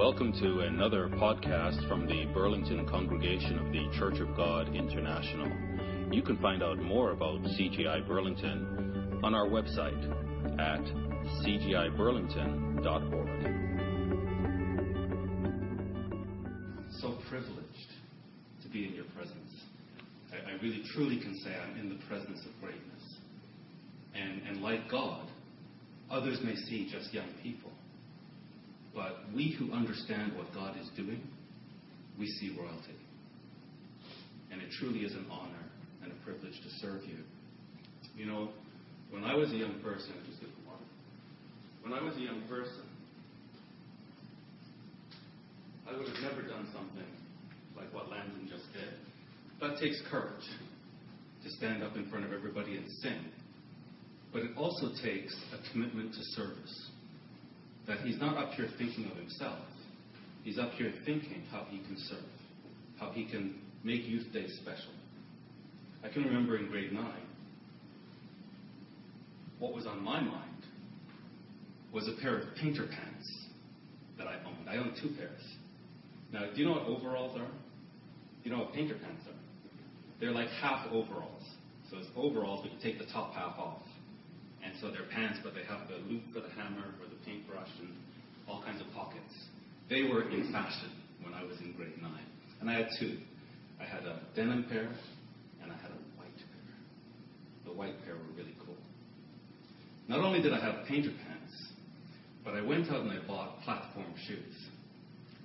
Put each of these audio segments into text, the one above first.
Welcome to another podcast from the Burlington congregation of the Church of God International. You can find out more about CGI Burlington on our website at cgiburlington.org. So privileged to be in your presence. I, I really truly can say I'm in the presence of greatness. And, and like God, others may see just young people. But we who understand what God is doing, we see royalty. And it truly is an honor and a privilege to serve you. You know, when I was a young person, just get water. When I was a young person, I would have never done something like what Landon just did. That takes courage to stand up in front of everybody and sing. But it also takes a commitment to service that he's not up here thinking of himself. He's up here thinking how he can serve, how he can make Youth Day special. I can remember in grade 9, what was on my mind was a pair of painter pants that I owned. I owned two pairs. Now, do you know what overalls are? You know what painter pants are? They're like half overalls. So it's overalls, but you take the top half off. And so they're pants, but they have the loop for the hammer or the paintbrush and all kinds of pockets. They were in fashion when I was in grade nine. And I had two. I had a denim pair and I had a white pair. The white pair were really cool. Not only did I have painter pants, but I went out and I bought platform shoes.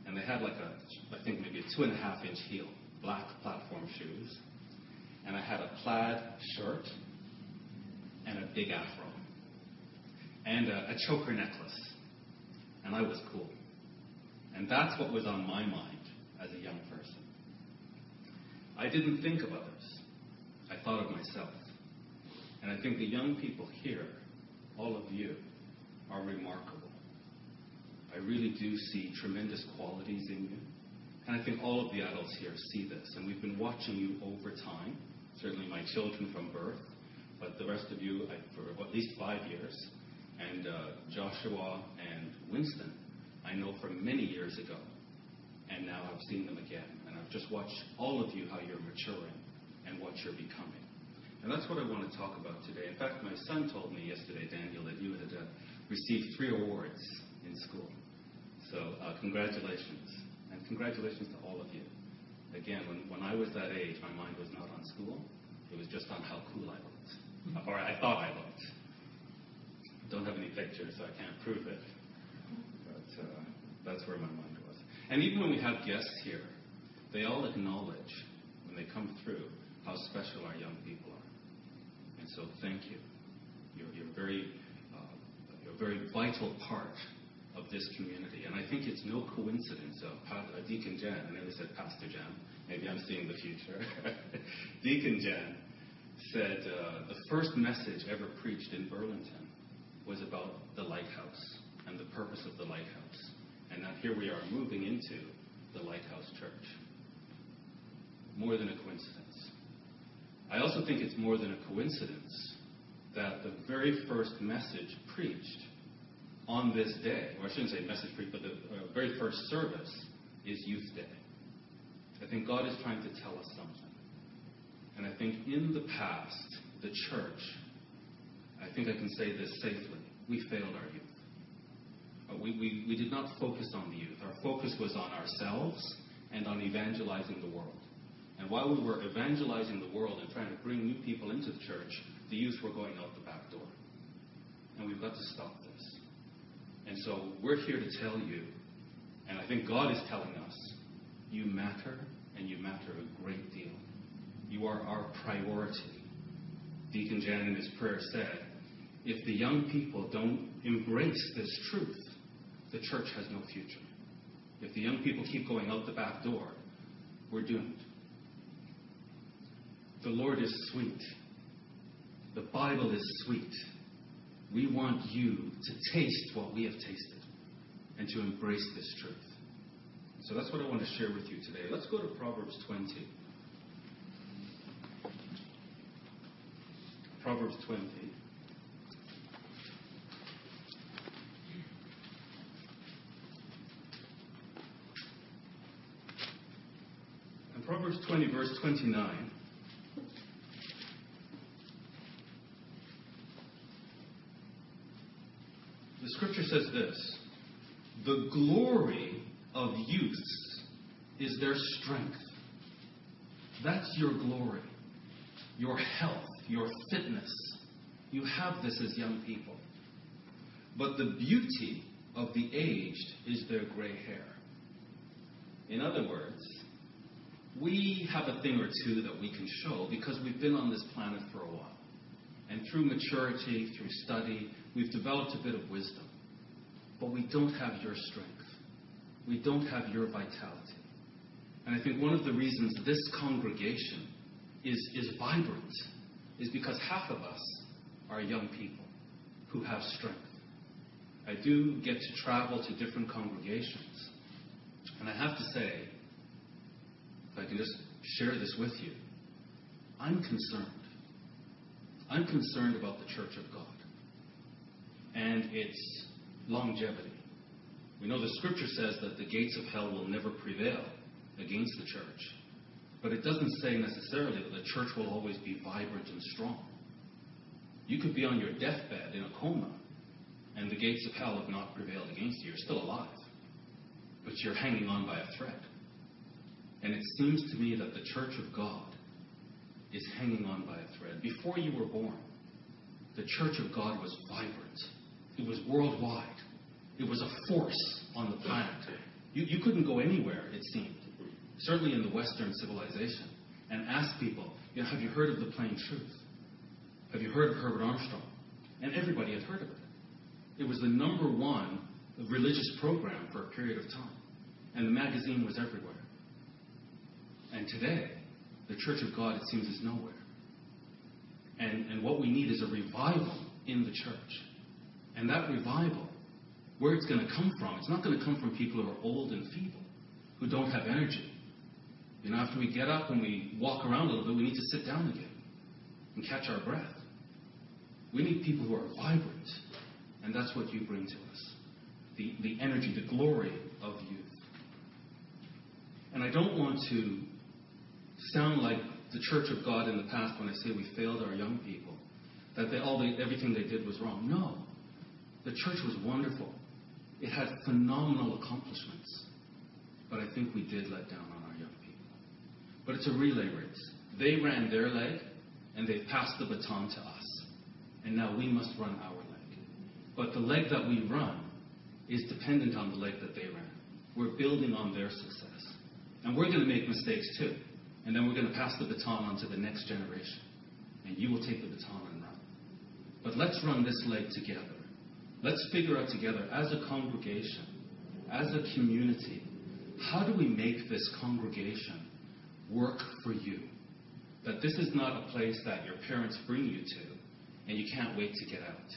And they had like a, I think maybe a two and a half inch heel, black platform shoes. And I had a plaid shirt and a big afro and a, a choker necklace. And I was cool. And that's what was on my mind as a young person. I didn't think of others. I thought of myself. And I think the young people here, all of you, are remarkable. I really do see tremendous qualities in you. And I think all of the adults here see this. And we've been watching you over time, certainly my children from birth, but the rest of you I, for at least five years. And uh, Joshua and Winston, I know from many years ago. And now I've seen them again. And I've just watched all of you how you're maturing and what you're becoming. And that's what I want to talk about today. In fact, my son told me yesterday, Daniel, that you had uh, received three awards in school. So uh, congratulations. And congratulations to all of you. Again, when, when I was that age, my mind was not on school. It was just on how cool I looked. Or I thought I looked. Don't have any pictures, so I can't prove it. But uh, that's where my mind was. And even when we have guests here, they all acknowledge when they come through how special our young people are. And so thank you. You're, you're very, uh, you're a very vital part of this community. And I think it's no coincidence. Uh, uh, Deacon Jan, I nearly said Pastor Jan, maybe I'm seeing the future. Deacon Jan said uh, the first message ever preached in Burlington was about the lighthouse and the purpose of the lighthouse. And now here we are moving into the Lighthouse Church. More than a coincidence. I also think it's more than a coincidence that the very first message preached on this day, or I shouldn't say message preached, but the uh, very first service is Youth Day. I think God is trying to tell us something. And I think in the past, the church I think I can say this safely. We failed our youth. We, we, we did not focus on the youth. Our focus was on ourselves and on evangelizing the world. And while we were evangelizing the world and trying to bring new people into the church, the youth were going out the back door. And we've got to stop this. And so we're here to tell you, and I think God is telling us, you matter, and you matter a great deal. You are our priority. Deacon Jan in his prayer said, if the young people don't embrace this truth, the church has no future. If the young people keep going out the back door, we're doomed. The Lord is sweet. The Bible is sweet. We want you to taste what we have tasted and to embrace this truth. So that's what I want to share with you today. Let's go to Proverbs 20. Proverbs 20. Proverbs 20, verse 29. The scripture says this The glory of youths is their strength. That's your glory, your health, your fitness. You have this as young people. But the beauty of the aged is their gray hair. In other words, we have a thing or two that we can show because we've been on this planet for a while. And through maturity, through study, we've developed a bit of wisdom. But we don't have your strength. We don't have your vitality. And I think one of the reasons this congregation is, is vibrant is because half of us are young people who have strength. I do get to travel to different congregations. And I have to say, if I can just share this with you, I'm concerned. I'm concerned about the Church of God and its longevity. We know the scripture says that the gates of hell will never prevail against the church. But it doesn't say necessarily that the church will always be vibrant and strong. You could be on your deathbed in a coma, and the gates of hell have not prevailed against you. You're still alive, but you're hanging on by a thread. And it seems to me that the church of God is hanging on by a thread. Before you were born, the church of God was vibrant, it was worldwide, it was a force on the planet. You, you couldn't go anywhere, it seemed, certainly in the Western civilization, and ask people, you know, have you heard of the plain truth? Have you heard of Herbert Armstrong? And everybody had heard of it. It was the number one religious program for a period of time. And the magazine was everywhere. And today, the Church of God, it seems, is nowhere. And, and what we need is a revival in the church. And that revival, where it's going to come from, it's not going to come from people who are old and feeble, who don't have energy. You know, after we get up and we walk around a little bit, we need to sit down again and catch our breath. We need people who are vibrant, and that's what you bring to us the, the energy, the glory of youth. And I don't want to sound like the Church of God in the past when I say we failed our young people, that they, all they, everything they did was wrong. No. The church was wonderful. It had phenomenal accomplishments. But I think we did let down on our young people. But it's a relay race. They ran their leg, and they've passed the baton to us. And now we must run our leg. But the leg that we run is dependent on the leg that they ran. We're building on their success. And we're going to make mistakes too. And then we're going to pass the baton on to the next generation. And you will take the baton and run. But let's run this leg together. Let's figure out together as a congregation, as a community, how do we make this congregation work for you? That this is not a place that your parents bring you to and you can't wait to get out.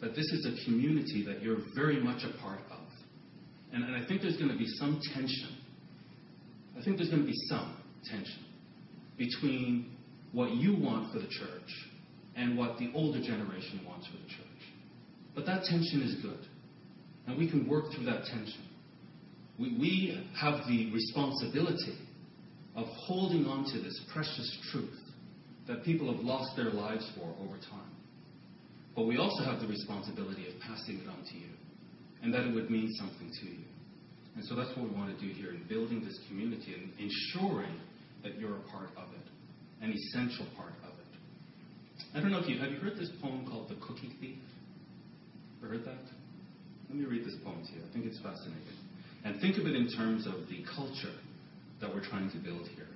That this is a community that you're very much a part of. And, and I think there's going to be some tension. I think there's going to be some tension between what you want for the church and what the older generation wants for the church. But that tension is good. And we can work through that tension. We, we have the responsibility of holding on to this precious truth that people have lost their lives for over time. But we also have the responsibility of passing it on to you and that it would mean something to you. And so that's what we want to do here in building this community and ensuring that you're a part of it, an essential part of it. I don't know if you have you heard this poem called The Cookie Thief? Ever heard that? Let me read this poem to you. I think it's fascinating. And think of it in terms of the culture that we're trying to build here.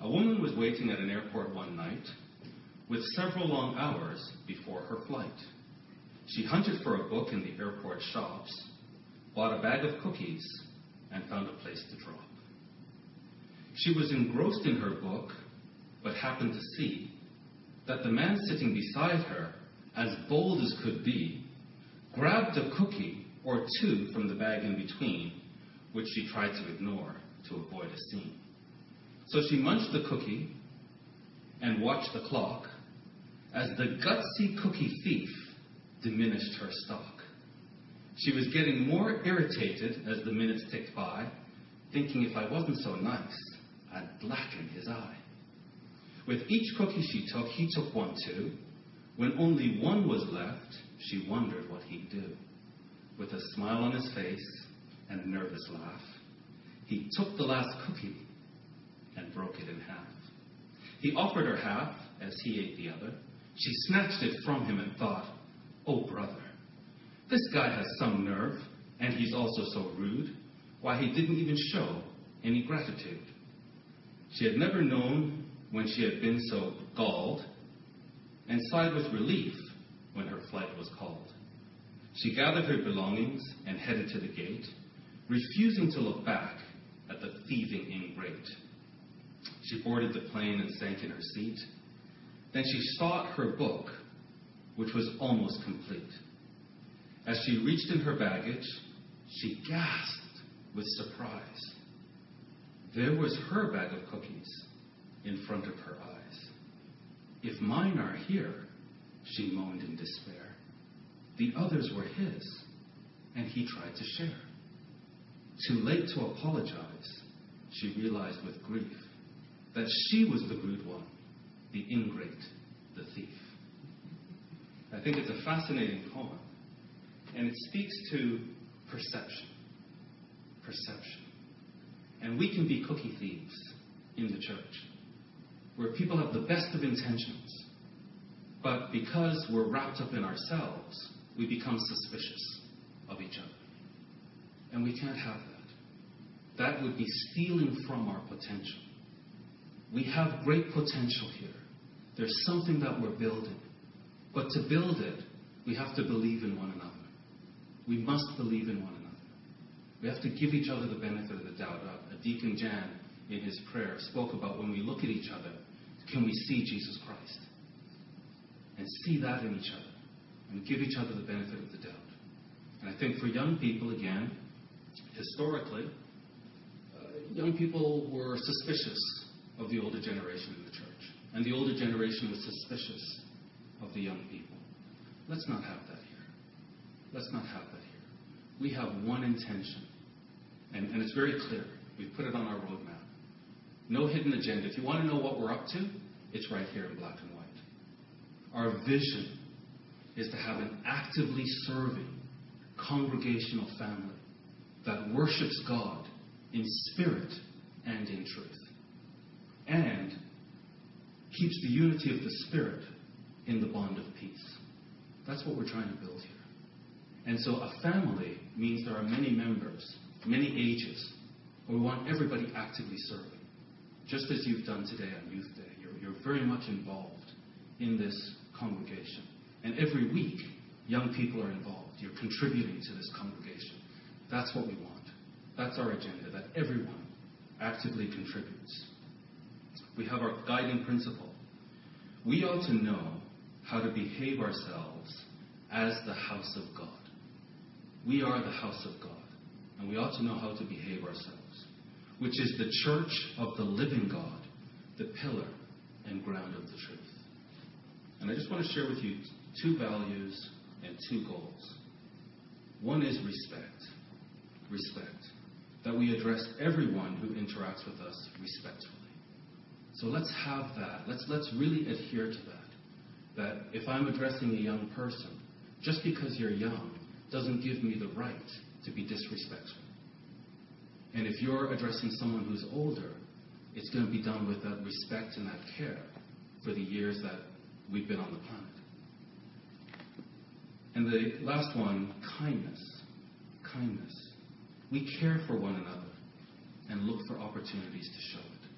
A woman was waiting at an airport one night with several long hours before her flight. She hunted for a book in the airport shops, bought a bag of cookies, and found a place to drop. She was engrossed in her book, but happened to see that the man sitting beside her, as bold as could be, grabbed a cookie or two from the bag in between, which she tried to ignore to avoid a scene. So she munched the cookie and watched the clock as the gutsy cookie thief diminished her stock. She was getting more irritated as the minutes ticked by thinking if I wasn't so nice, I'd blacken his eye. With each cookie she took, he took one too. When only one was left, she wondered what he'd do. With a smile on his face and a nervous laugh, he took the last cookie and broke it in half. He offered her half as he ate the other. She snatched it from him and thought, Oh, brother, this guy has some nerve, and he's also so rude. Why, he didn't even show any gratitude. She had never known when she had been so galled, and sighed with relief when her flight was called. She gathered her belongings and headed to the gate, refusing to look back at the thieving ingrate. She boarded the plane and sank in her seat. Then she sought her book, which was almost complete. As she reached in her baggage, she gasped with surprise. There was her bag of cookies in front of her eyes. If mine are here, she moaned in despair, the others were his, and he tried to share. Too late to apologize, she realized with grief that she was the rude one, the ingrate, the thief. I think it's a fascinating poem, and it speaks to perception. Perception. And we can be cookie thieves in the church, where people have the best of intentions, but because we're wrapped up in ourselves, we become suspicious of each other. And we can't have that. That would be stealing from our potential. We have great potential here. There's something that we're building. But to build it, we have to believe in one another. We must believe in one another. We have to give each other the benefit of the doubt. Deacon Jan, in his prayer, spoke about when we look at each other, can we see Jesus Christ? And see that in each other. And give each other the benefit of the doubt. And I think for young people, again, historically, uh, young people were suspicious of the older generation in the church. And the older generation was suspicious of the young people. Let's not have that here. Let's not have that here. We have one intention, and, and it's very clear. We've put it on our roadmap. No hidden agenda. If you want to know what we're up to, it's right here in black and white. Our vision is to have an actively serving congregational family that worships God in spirit and in truth and keeps the unity of the Spirit in the bond of peace. That's what we're trying to build here. And so a family means there are many members, many ages, we want everybody actively serving. Just as you've done today on Youth Day, you're, you're very much involved in this congregation. And every week, young people are involved. You're contributing to this congregation. That's what we want. That's our agenda, that everyone actively contributes. We have our guiding principle. We ought to know how to behave ourselves as the house of God. We are the house of God, and we ought to know how to behave ourselves, which is the church of the living God, the pillar and ground of the truth. And I just want to share with you two values and two goals. One is respect. Respect. That we address everyone who interacts with us respectfully. So let's have that. Let's, let's really adhere to that. That if I'm addressing a young person, just because you're young doesn't give me the right to be disrespectful. And if you're addressing someone who's older, it's going to be done with that respect and that care for the years that we've been on the planet. And the last one, kindness. Kindness. We care for one another and look for opportunities to show it.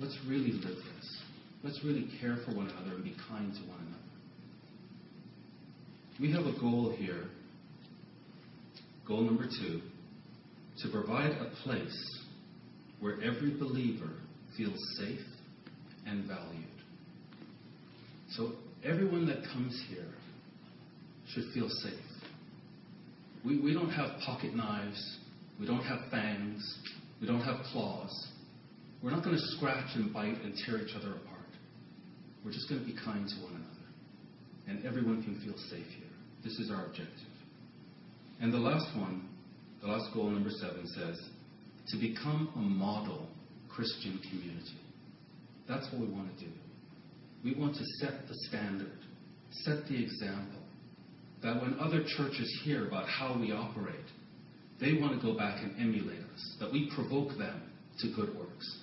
Let's really live this. Let's really care for one another and be kind to one another. We have a goal here, goal number two, to provide a place where every believer feels safe and valued. So everyone that comes here should feel safe. We, we don't have pocket knives. We don't have fangs. We don't have claws. We're not going to scratch and bite and tear each other apart. We're just going to be kind to one another. And everyone can feel safe here. This is our objective. And the last one, the last goal, number seven, says to become a model Christian community. That's what we want to do. We want to set the standard, set the example, that when other churches hear about how we operate, they want to go back and emulate us, that we provoke them to good works.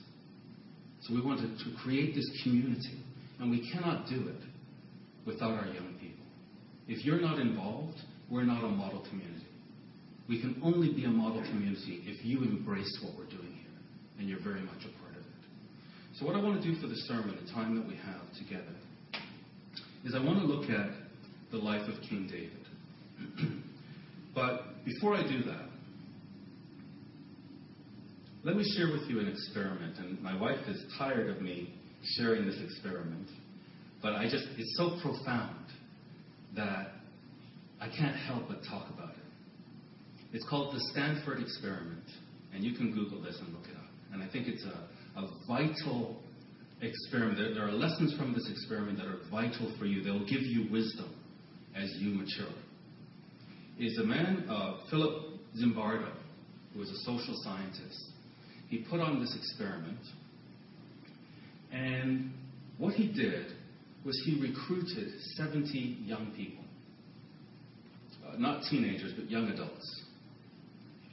So we want to, to create this community, and we cannot do it without our young people. If you're not involved, we're not a model community. We can only be a model community if you embrace what we're doing here, and you're very much a part of it. So, what I want to do for the sermon, the time that we have together, is I want to look at the life of King David. but before I do that, let me share with you an experiment. And my wife is tired of me sharing this experiment, but I just, it's so profound that I can't help but talk about it. It's called the Stanford Experiment, and you can Google this and look it up. And I think it's a, a vital experiment. There, there are lessons from this experiment that are vital for you. They'll give you wisdom as you mature. Is a man, uh, Philip Zimbardo, who was a social scientist. He put on this experiment, and what he did was he recruited 70 young people, uh, not teenagers, but young adults.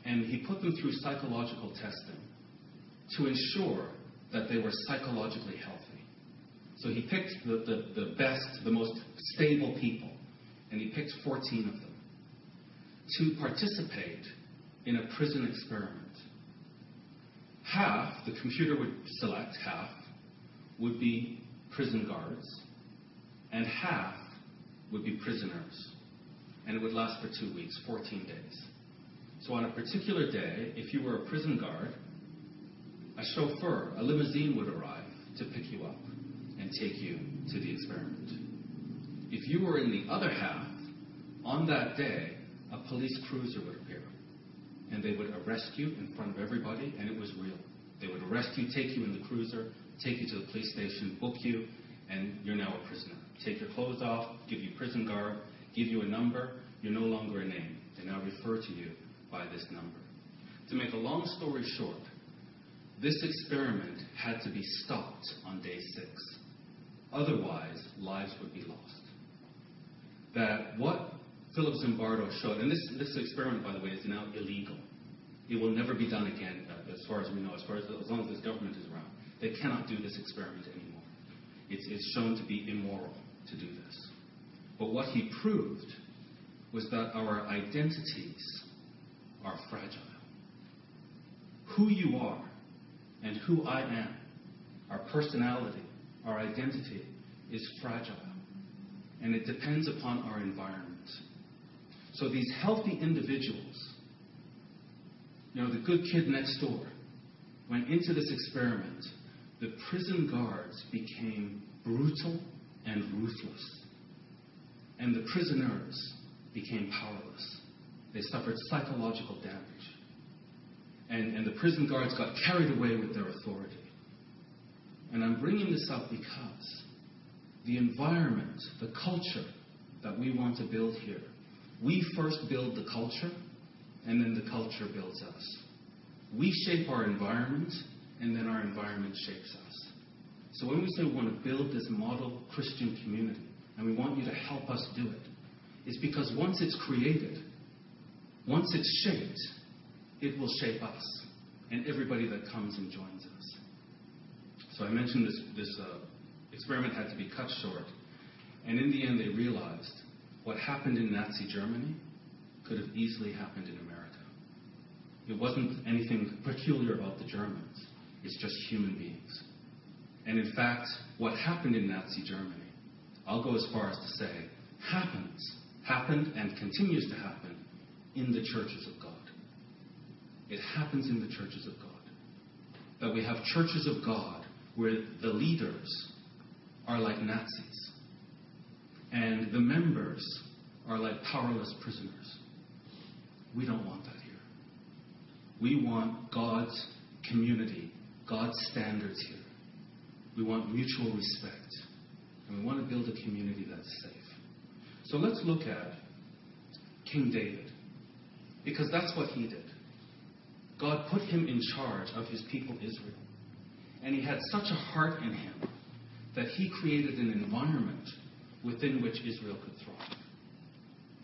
And he put them through psychological testing to ensure that they were psychologically healthy. So he picked the, the, the best, the most stable people, and he picked 14 of them to participate in a prison experiment. Half, the computer would select half, would be prison guards, and half would be prisoners. And it would last for two weeks, 14 days. So on a particular day, if you were a prison guard, a chauffeur, a limousine would arrive to pick you up and take you to the experiment. If you were in the other half, on that day, a police cruiser would appear. And they would arrest you in front of everybody, and it was real. They would arrest you, take you in the cruiser, take you to the police station, book you, and you're now a prisoner. Take your clothes off, give you prison garb, give you a number, you're no longer a name. They now refer to you by this number. To make a long story short, this experiment had to be stopped on day six. Otherwise, lives would be lost. That what Philip Zimbardo showed, and this, this experiment, by the way, is now illegal. It will never be done again, uh, as far as we know, as far as, as long as this government is around. They cannot do this experiment anymore. It's, it's shown to be immoral to do this. But what he proved was that our identities are fragile. Who you are and who I am, our personality, our identity, is fragile. And it depends upon our environment. So these healthy individuals, you know, the good kid next door, went into this experiment. The prison guards became brutal and ruthless. And the prisoners became powerless. They suffered psychological damage. And, and the prison guards got carried away with their authority. And I'm bringing this up because the environment, the culture that we want to build here, we first build the culture, and then the culture builds us. We shape our environment, and then our environment shapes us. So when we say we want to build this model Christian community, and we want you to help us do it, it's because once it's created, once it's shaped, it will shape us and everybody that comes and joins us. So I mentioned this, this uh, experiment had to be cut short. And in the end, they realized what happened in Nazi Germany could have easily happened in America. It wasn't anything peculiar about the Germans, it's just human beings. And in fact, what happened in Nazi Germany, I'll go as far as to say, happens, happened, and continues to happen in the churches of God. It happens in the churches of God. That we have churches of God where the leaders are like Nazis and the members are like powerless prisoners. We don't want that here. We want God's community, God's standards here. We want mutual respect. And we want to build a community that's safe. So let's look at King David. Because that's what he did. God put him in charge of his people Israel. And he had such a heart in him that he created an environment within which Israel could thrive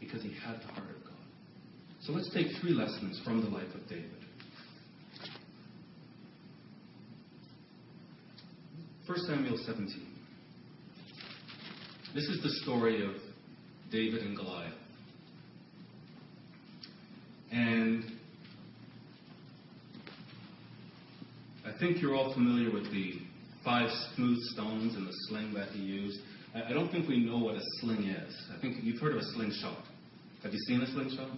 because he had the heart of God. So let's take three lessons from the life of David. 1 Samuel 17. This is the story of David and Goliath. And I think you're all familiar with the five smooth stones and the sling that he used. I don't think we know what a sling is. I think you've heard of a slingshot. Have you seen a slingshot?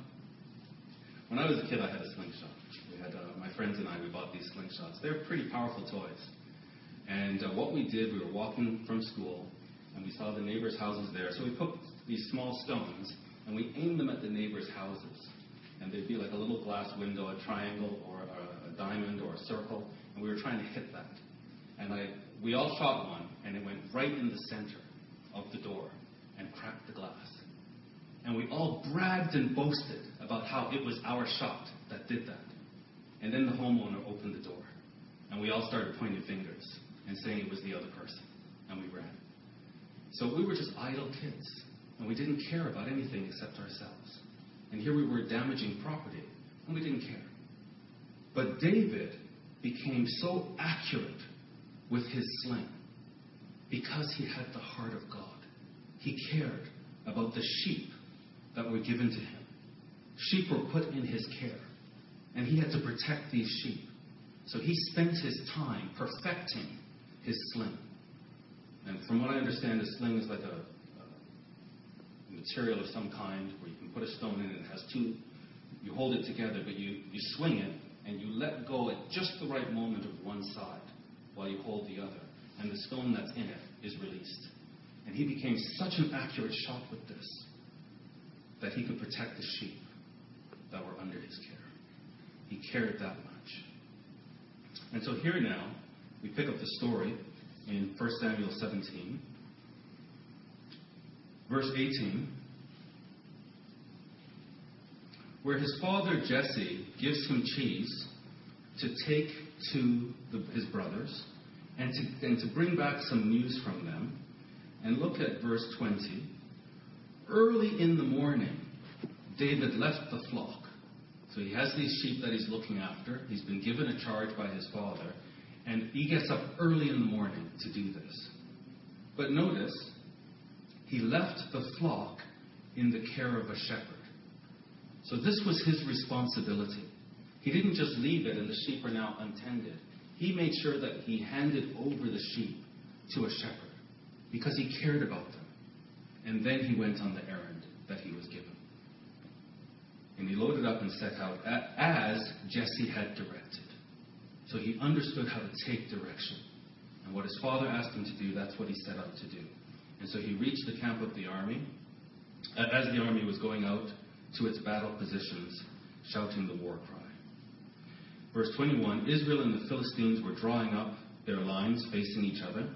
When I was a kid, I had a slingshot. We had uh, my friends and I. We bought these slingshots. They're pretty powerful toys. And uh, what we did, we were walking from school, and we saw the neighbors' houses there. So we put these small stones, and we aimed them at the neighbors' houses. And they'd be like a little glass window, a triangle, or a, a diamond, or a circle, and we were trying to hit that. And I, we all shot one, and it went right in the center of the door and cracked the glass. And we all bragged and boasted about how it was our shot that did that. And then the homeowner opened the door, and we all started pointing fingers and saying it was the other person, and we ran. So we were just idle kids, and we didn't care about anything except ourselves. And here we were damaging property, and we didn't care. But David became so accurate with his sling because he had the heart of God. He cared about the sheep that were given to him. Sheep were put in his care, and he had to protect these sheep. So he spent his time perfecting his sling. And from what I understand, a sling is like a, material of some kind where you can put a stone in and it has two, you hold it together, but you, you swing it and you let go at just the right moment of one side while you hold the other. And the stone that's in it is released. And he became such an accurate shot with this that he could protect the sheep that were under his care. He cared that much. And so here now, we pick up the story in 1 Samuel 17, verse 18, where his father Jesse gives him cheese to take to the, his brothers and to, and to bring back some news from them. And look at verse 20. Early in the morning, David left the flock. So he has these sheep that he's looking after. He's been given a charge by his father. And he gets up early in the morning to do this. But notice, he left the flock in the care of a shepherd. So this was his responsibility. He didn't just leave it and the sheep are now untended. He made sure that he handed over the sheep to a shepherd because he cared about them. And then he went on the errand that he was given. And he loaded up and set out as Jesse had directed. So he understood how to take direction. And what his father asked him to do, that's what he set out to do. And so he reached the camp of the army. As the army was going out to its battle positions, shouting the war cry. Verse 21 Israel and the Philistines were drawing up their lines facing each other.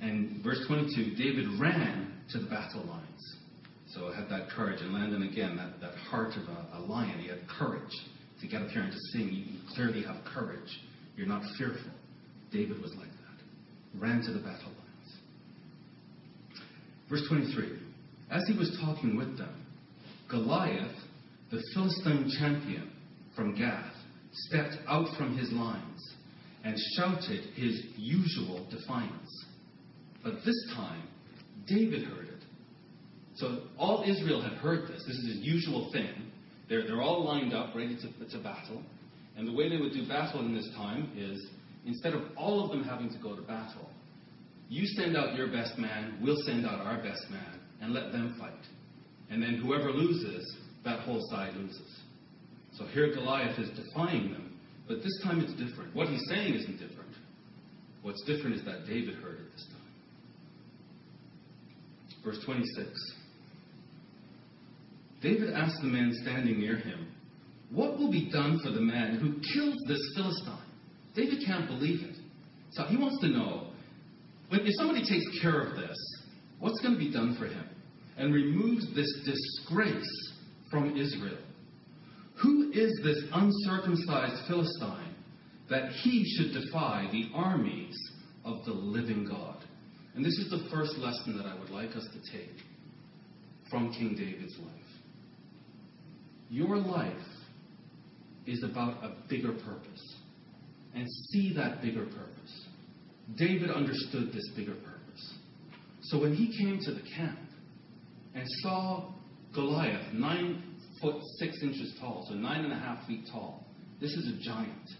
And verse 22 David ran to the battle lines. So had that courage. And Landon, again, that, that heart of a, a lion. He had courage to get up here and to sing. You clearly have courage. You're not fearful. David was like that. Ran to the battle lines. Verse 23 As he was talking with them, Goliath, the Philistine champion from Gath, stepped out from his lines and shouted his usual defiance. But this time, David heard it. So all Israel had heard this. This is his usual thing. They're, they're all lined up, ready to, to battle. And the way they would do battle in this time is instead of all of them having to go to battle, you send out your best man, we'll send out our best man, and let them fight. And then whoever loses, that whole side loses. So here Goliath is defying them, but this time it's different. What he's saying isn't different. What's different is that David heard it this time. Verse 26. David asked the man standing near him, What will be done for the man who kills this Philistine? David can't believe it. So he wants to know if somebody takes care of this, what's going to be done for him? And removes this disgrace from Israel. Who is this uncircumcised Philistine that he should defy the armies of the living God? And this is the first lesson that I would like us to take from King David's life. Your life is about a bigger purpose. And see that bigger purpose. David understood this bigger purpose. So when he came to the camp and saw Goliath, nine foot six inches tall, so nine and a half feet tall, this is a giant.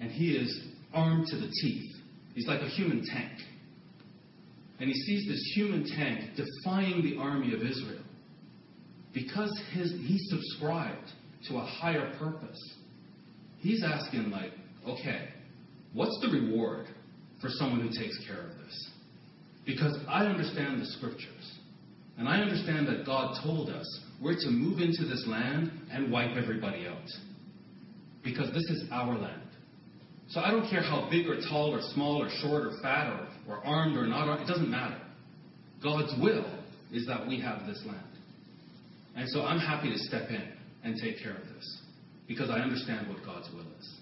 And he is armed to the teeth. He's like a human tank. And he sees this human tank defying the army of Israel because his, he subscribed to a higher purpose. He's asking, like, okay, what's the reward for someone who takes care of this? Because I understand the scriptures. And I understand that God told us we're to move into this land and wipe everybody out. Because this is our land. So I don't care how big or tall or small or short or fat or, or armed or not armed, it doesn't matter. God's will is that we have this land. And so I'm happy to step in and take care of this because I understand what God's will is.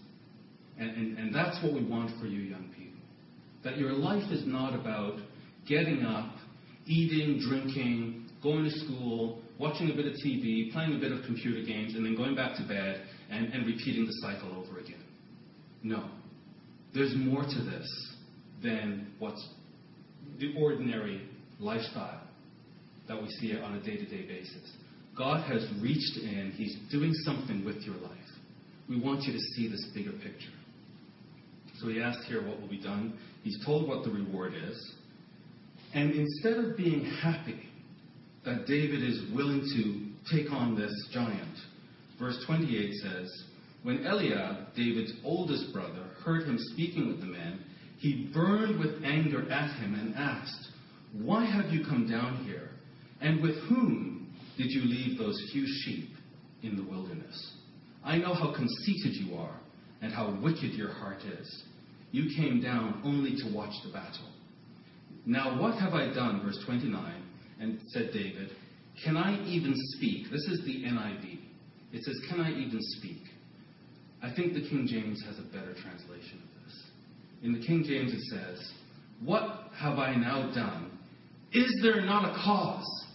And, and, and that's what we want for you, young people. That your life is not about getting up, eating, drinking, going to school, watching a bit of TV, playing a bit of computer games, and then going back to bed and, and repeating the cycle over again. No. There's more to this than what's the ordinary lifestyle that we see on a day to day basis. God has reached in, He's doing something with your life. We want you to see this bigger picture. So he asked here what will be done. He's told what the reward is. And instead of being happy that David is willing to take on this giant, verse 28 says, When Eliab, David's oldest brother, heard him speaking with the man, he burned with anger at him and asked, Why have you come down here? And with whom did you leave those few sheep in the wilderness? I know how conceited you are and how wicked your heart is. You came down only to watch the battle. Now, what have I done? Verse 29. And said David, Can I even speak? This is the NIV. It says, Can I even speak? I think the King James has a better translation of this. In the King James, it says, What have I now done? Is there not a cause?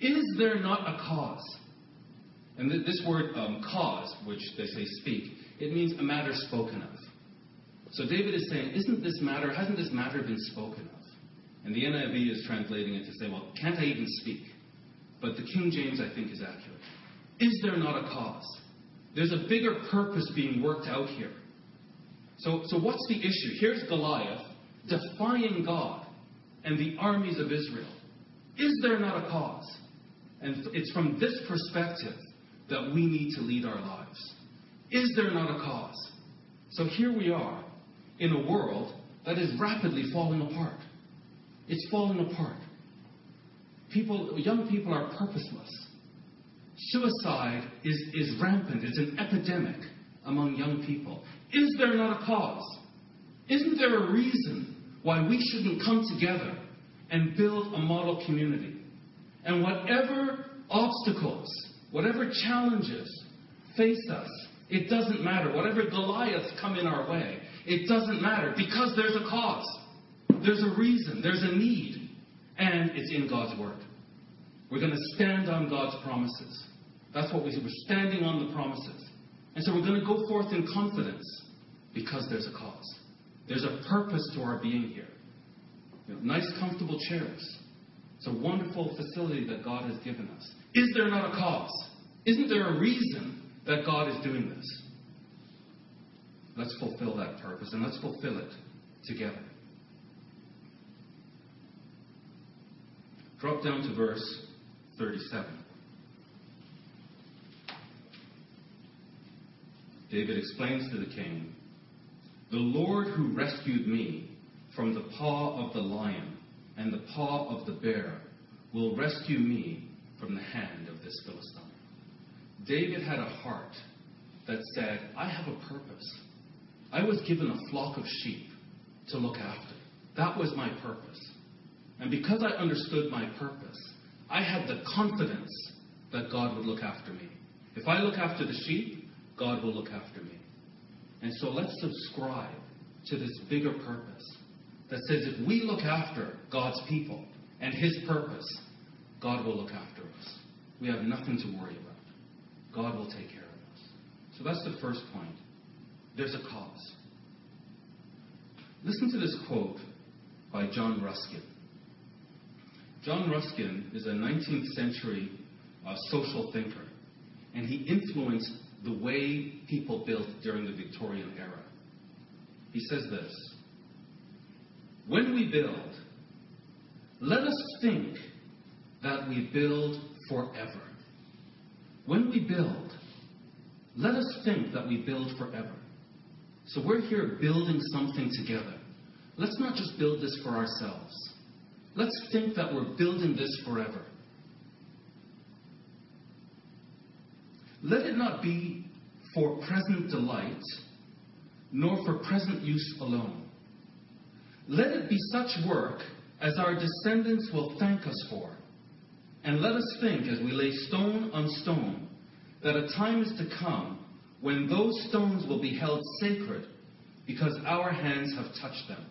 Is there not a cause? And this word um, cause, which they say speak, it means a matter spoken of. So David is saying, isn't this matter, hasn't this matter been spoken of? And the NIV is translating it to say, well, can't I even speak? But the King James, I think, is accurate. Is there not a cause? There's a bigger purpose being worked out here. So, so what's the issue? Here's Goliath defying God and the armies of Israel. Is there not a cause? And it's from this perspective that we need to lead our lives. Is there not a cause? So here we are in a world that is rapidly falling apart. It's falling apart. People, young people are purposeless. Suicide is, is rampant. It's an epidemic among young people. Is there not a cause? Isn't there a reason why we shouldn't come together and build a model community? And whatever obstacles, whatever challenges face us, it doesn't matter. Whatever Goliaths come in our way, it doesn't matter because there's a cause. There's a reason. There's a need. And it's in God's Word. We're going to stand on God's promises. That's what we say. We're standing on the promises. And so we're going to go forth in confidence because there's a cause. There's a purpose to our being here. You know, nice, comfortable chairs. It's a wonderful facility that God has given us. Is there not a cause? Isn't there a reason that God is doing this? Let's fulfill that purpose and let's fulfill it together. Drop down to verse 37. David explains to the king The Lord who rescued me from the paw of the lion and the paw of the bear will rescue me from the hand of this Philistine. David had a heart that said, I have a purpose. I was given a flock of sheep to look after. That was my purpose. And because I understood my purpose, I had the confidence that God would look after me. If I look after the sheep, God will look after me. And so let's subscribe to this bigger purpose that says if we look after God's people and His purpose, God will look after us. We have nothing to worry about. God will take care of us. So that's the first point. There's a cause. Listen to this quote by John Ruskin. John Ruskin is a 19th century uh, social thinker, and he influenced the way people built during the Victorian era. He says this When we build, let us think that we build forever. When we build, let us think that we build forever. So we're here building something together. Let's not just build this for ourselves. Let's think that we're building this forever. Let it not be for present delight, nor for present use alone. Let it be such work as our descendants will thank us for. And let us think, as we lay stone on stone, that a time is to come when those stones will be held sacred because our hands have touched them.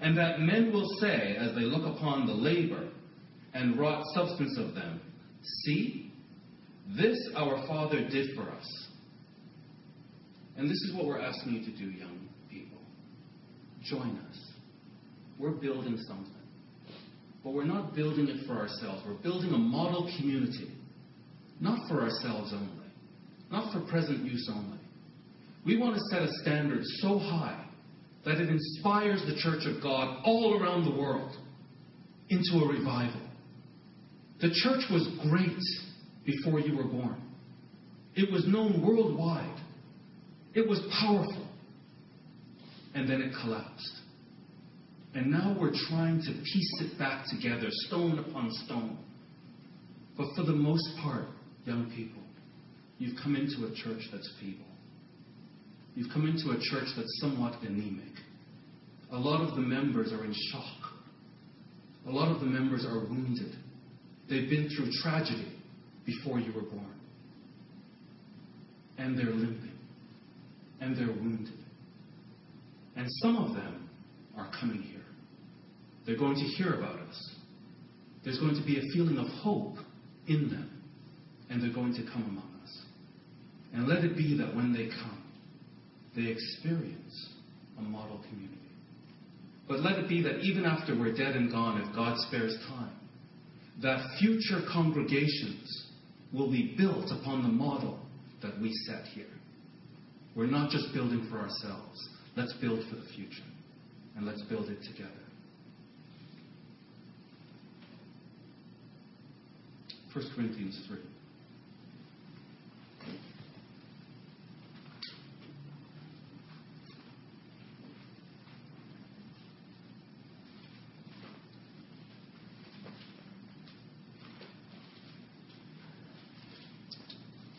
And that men will say, as they look upon the labor and wrought substance of them, See, this our Father did for us. And this is what we're asking you to do, young people. Join us. We're building something. But we're not building it for ourselves. We're building a model community, not for ourselves only, not for present use only. We want to set a standard so high that it inspires the Church of God all around the world into a revival. The church was great before you were born. It was known worldwide. It was powerful. And then it collapsed. And now we're trying to piece it back together, stone upon stone. But for the most part, young people, you've come into a church that's feeble. You've come into a church that's somewhat anemic. A lot of the members are in shock. A lot of the members are wounded. They've been through tragedy before you were born. And they're limping. And they're wounded. And some of them are coming here. They're going to hear about us. There's going to be a feeling of hope in them. And they're going to come among us. And let it be that when they come, they experience a model community. But let it be that even after we're dead and gone, if God spares time, that future congregations will be built upon the model that we set here. We're not just building for ourselves. Let's build for the future. And let's build it together. 1 Corinthians 3.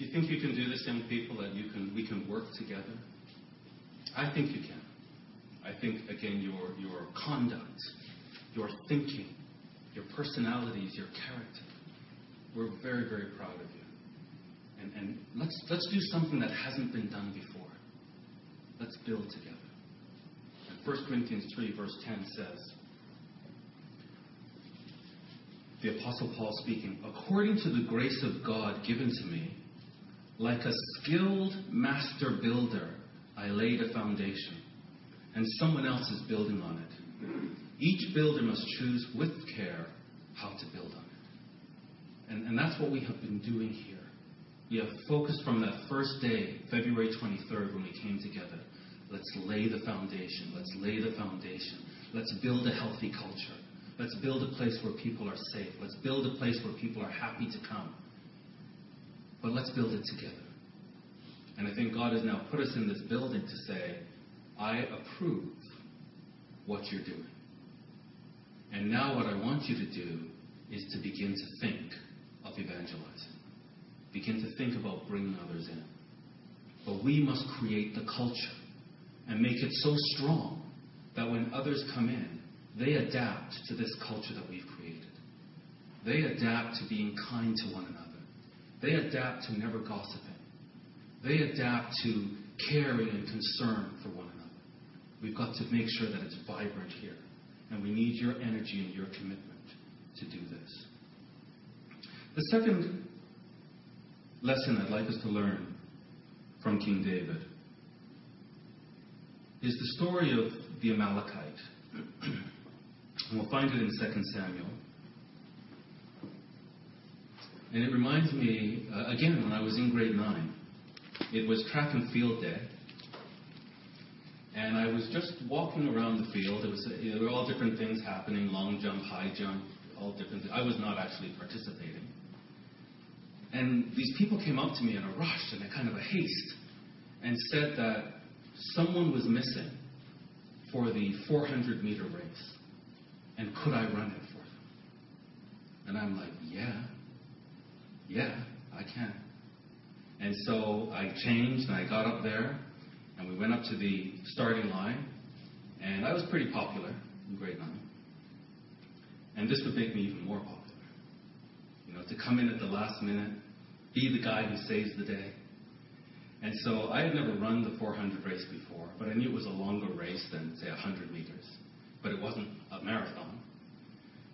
You think you can do this, young people, that you can we can work together? I think you can. I think again your your conduct, your thinking, your personalities, your character we're very, very proud of you. And, and let's, let's do something that hasn't been done before. Let's build together. And 1 Corinthians 3, verse 10 says, the Apostle Paul speaking, according to the grace of God given to me, like a skilled master builder, I laid a foundation, and someone else is building on it. Each builder must choose with care how to build on it. And, and that's what we have been doing here. We have focused from that first day, February 23rd, when we came together. Let's lay the foundation. Let's lay the foundation. Let's build a healthy culture. Let's build a place where people are safe. Let's build a place where people are happy to come. But let's build it together. And I think God has now put us in this building to say, I approve what you're doing. And now what I want you to do is to begin to think of evangelizing. Begin to think about bringing others in. But we must create the culture and make it so strong that when others come in, they adapt to this culture that we've created. They adapt to being kind to one another. They adapt to never gossiping. They adapt to caring and concern for one another. We've got to make sure that it's vibrant here. And we need your energy and your commitment to do this. The second lesson I'd like us to learn from King David is the story of the Amalekite. and we'll find it in 2 Samuel. And it reminds me, uh, again, when I was in grade 9, it was track and field day. And I was just walking around the field. It was, there were all different things happening long jump, high jump, all different things. I was not actually participating. And these people came up to me in a rush and a kind of a haste and said that someone was missing for the 400 meter race. And could I run it for them? And I'm like, yeah, yeah, I can. And so I changed and I got up there and we went up to the starting line. And I was pretty popular in grade 9. And this would make me even more popular. You know, to come in at the last minute, be the guy who saves the day. And so I had never run the 400 race before, but I knew it was a longer race than, say, 100 meters. But it wasn't a marathon.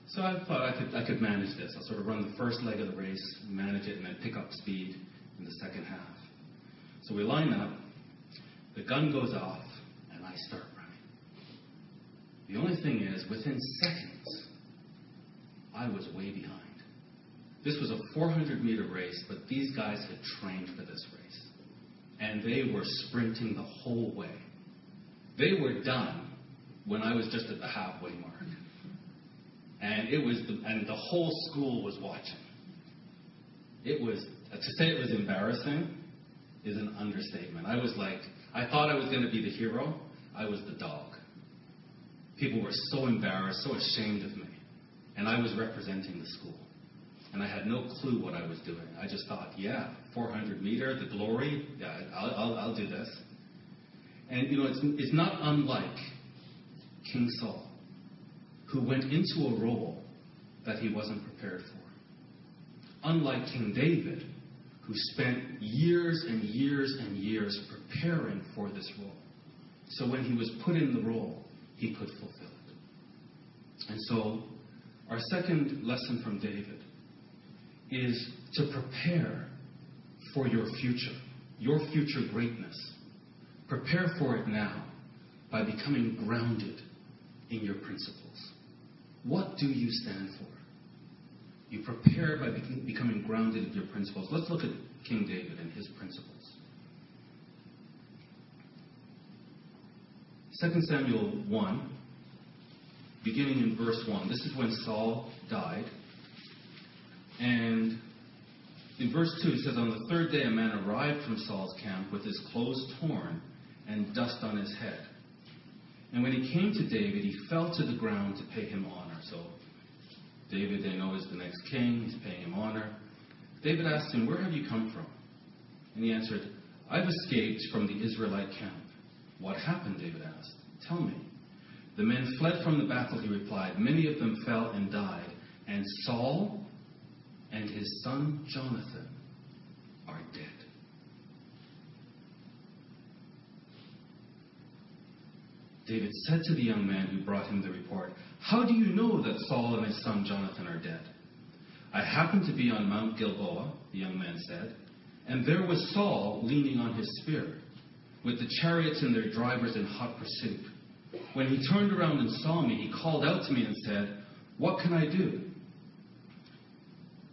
So I thought I could, I could manage this. I'll sort of run the first leg of the race, manage it, and then pick up speed in the second half. So we line up, the gun goes off, and I start running. The only thing is, within seconds, I was way behind. This was a 400 meter race, but these guys had trained for this race. And they were sprinting the whole way. They were done when I was just at the halfway mark. And it was the, and the whole school was watching. It was to say it was embarrassing is an understatement. I was like, I thought I was going to be the hero. I was the dog. People were so embarrassed, so ashamed of me. And I was representing the school. And I had no clue what I was doing. I just thought, yeah, 400 meter, the glory, yeah, I'll, I'll, I'll do this. And, you know, it's, it's not unlike King Saul, who went into a role that he wasn't prepared for. Unlike King David, who spent years and years and years preparing for this role. So when he was put in the role, he could fulfill it. And so, our second lesson from David is to prepare for your future, your future greatness. Prepare for it now by becoming grounded in your principles. What do you stand for? You prepare by becoming grounded in your principles. Let's look at King David and his principles. 2 Samuel 1, beginning in verse 1. This is when Saul died. And in verse 2, it says, On the third day, a man arrived from Saul's camp with his clothes torn and dust on his head. And when he came to David, he fell to the ground to pay him honor. So David, they know, is the next king. He's paying him honor. David asked him, Where have you come from? And he answered, I've escaped from the Israelite camp. What happened? David asked. Tell me. The men fled from the battle, he replied. Many of them fell and died. And Saul and his son Jonathan are dead. David said to the young man who brought him the report, How do you know that Saul and his son Jonathan are dead? I happened to be on Mount Gilboa, the young man said, and there was Saul leaning on his spear, with the chariots and their drivers in hot pursuit. When he turned around and saw me, he called out to me and said, What can I do?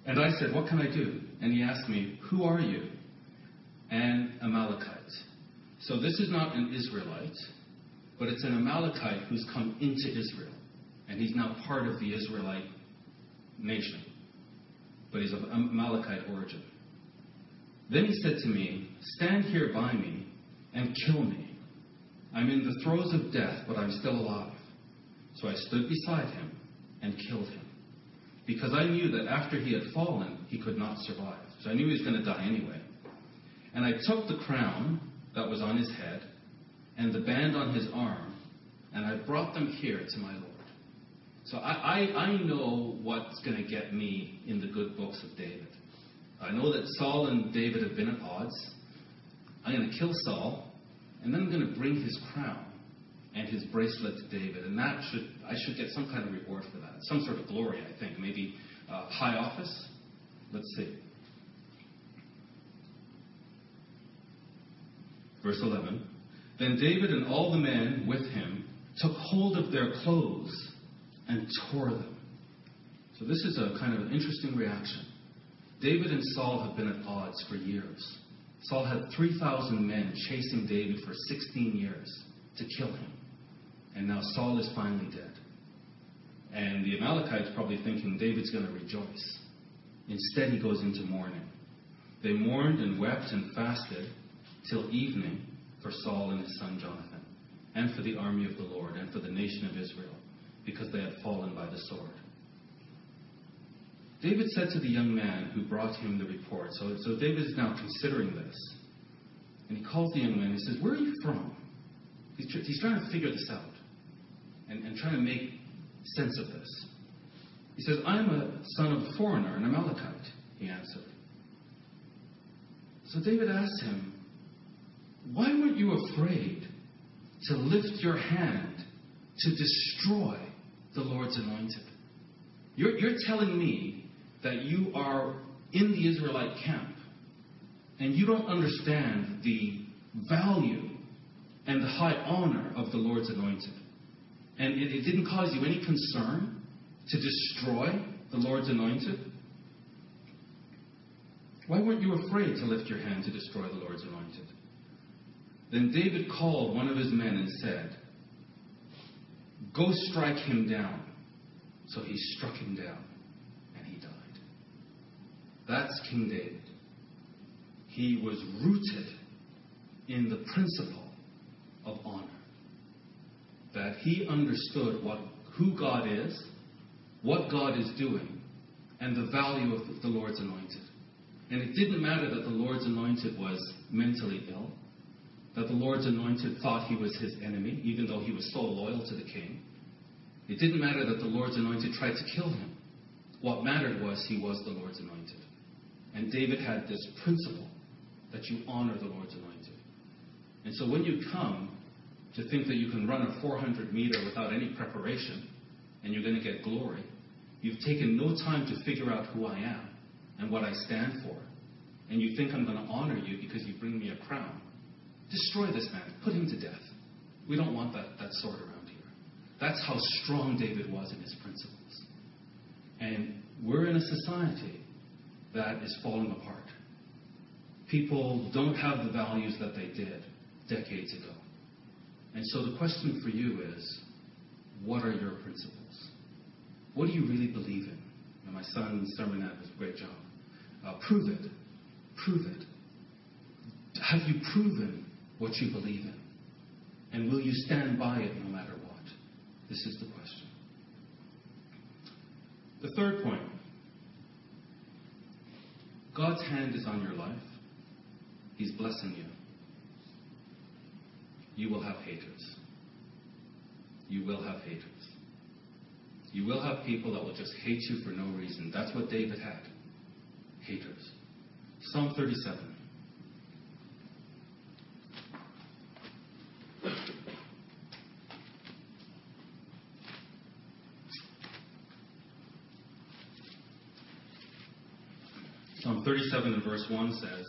And I said, What can I do? And he asked me, Who are you? An Amalekite. So this is not an Israelite, but it's an Amalekite who's come into Israel. And he's now part of the Israelite nation. But he's of Amalekite origin. Then he said to me, Stand here by me and kill me. I'm in the throes of death, but I'm still alive. So I stood beside him and killed him. Because I knew that after he had fallen, he could not survive. So I knew he was going to die anyway. And I took the crown that was on his head and the band on his arm, and I brought them here to my Lord. So I, I, I know what's going to get me in the good books of David. I know that Saul and David have been at odds. I'm going to kill Saul, and then I'm going to bring his crown and his bracelet to David, and that should I should get some kind of reward for that, some sort of glory, I think, maybe uh, high office. Let's see. Verse 11. Then David and all the men with him took hold of their clothes and tore them. So this is a kind of an interesting reaction. David and Saul have been at odds for years. Saul had 3,000 men chasing David for 16 years to kill him. And now Saul is finally dead. And the Amalekites probably thinking David's going to rejoice. Instead, he goes into mourning. They mourned and wept and fasted till evening for Saul and his son Jonathan, and for the army of the Lord, and for the nation of Israel, because they had fallen by the sword. David said to the young man who brought him the report, so, so David is now considering this, and he calls the young man and he says, Where are you from? He's, he's trying to figure this out and, and trying to make sense of this. He says, I'm a son of a foreigner, an Amalekite, he answered. So David asks him, Why weren't you afraid to lift your hand to destroy the Lord's anointed? You're, you're telling me that you are in the Israelite camp and you don't understand the value and the high honor of the Lord's anointed. And it, it didn't cause you any concern to destroy the Lord's anointed? Why weren't you afraid to lift your hand to destroy the Lord's anointed? Then David called one of his men and said, Go strike him down. So he struck him down, and he died. That's King David. He was rooted in the principle of honor. That he understood what, who God is, what God is doing, and the value of the Lord's anointed. And it didn't matter that the Lord's anointed was mentally ill, that the Lord's anointed thought he was his enemy, even though he was so loyal to the king. It didn't matter that the Lord's anointed tried to kill him. What mattered was he was the Lord's anointed. And David had this principle that you honor the Lord's anointed. And so when you come to think that you can run a 400 meter without any preparation and you're going to get glory, you've taken no time to figure out who I am and what I stand for. And you think I'm going to honor you because you bring me a crown. Destroy this man. Put him to death. We don't want that, that sword around. That's how strong David was in his principles. And we're in a society that is falling apart. People don't have the values that they did decades ago. And so the question for you is what are your principles? What do you really believe in? And my son's sermon had a great job. Uh, prove it. Prove it. Have you proven what you believe in? And will you stand by it no matter what? This is the question. The third point God's hand is on your life, He's blessing you. You will have haters. You will have haters. You will have people that will just hate you for no reason. That's what David had haters. Psalm 37. Psalm 37 and verse 1 says,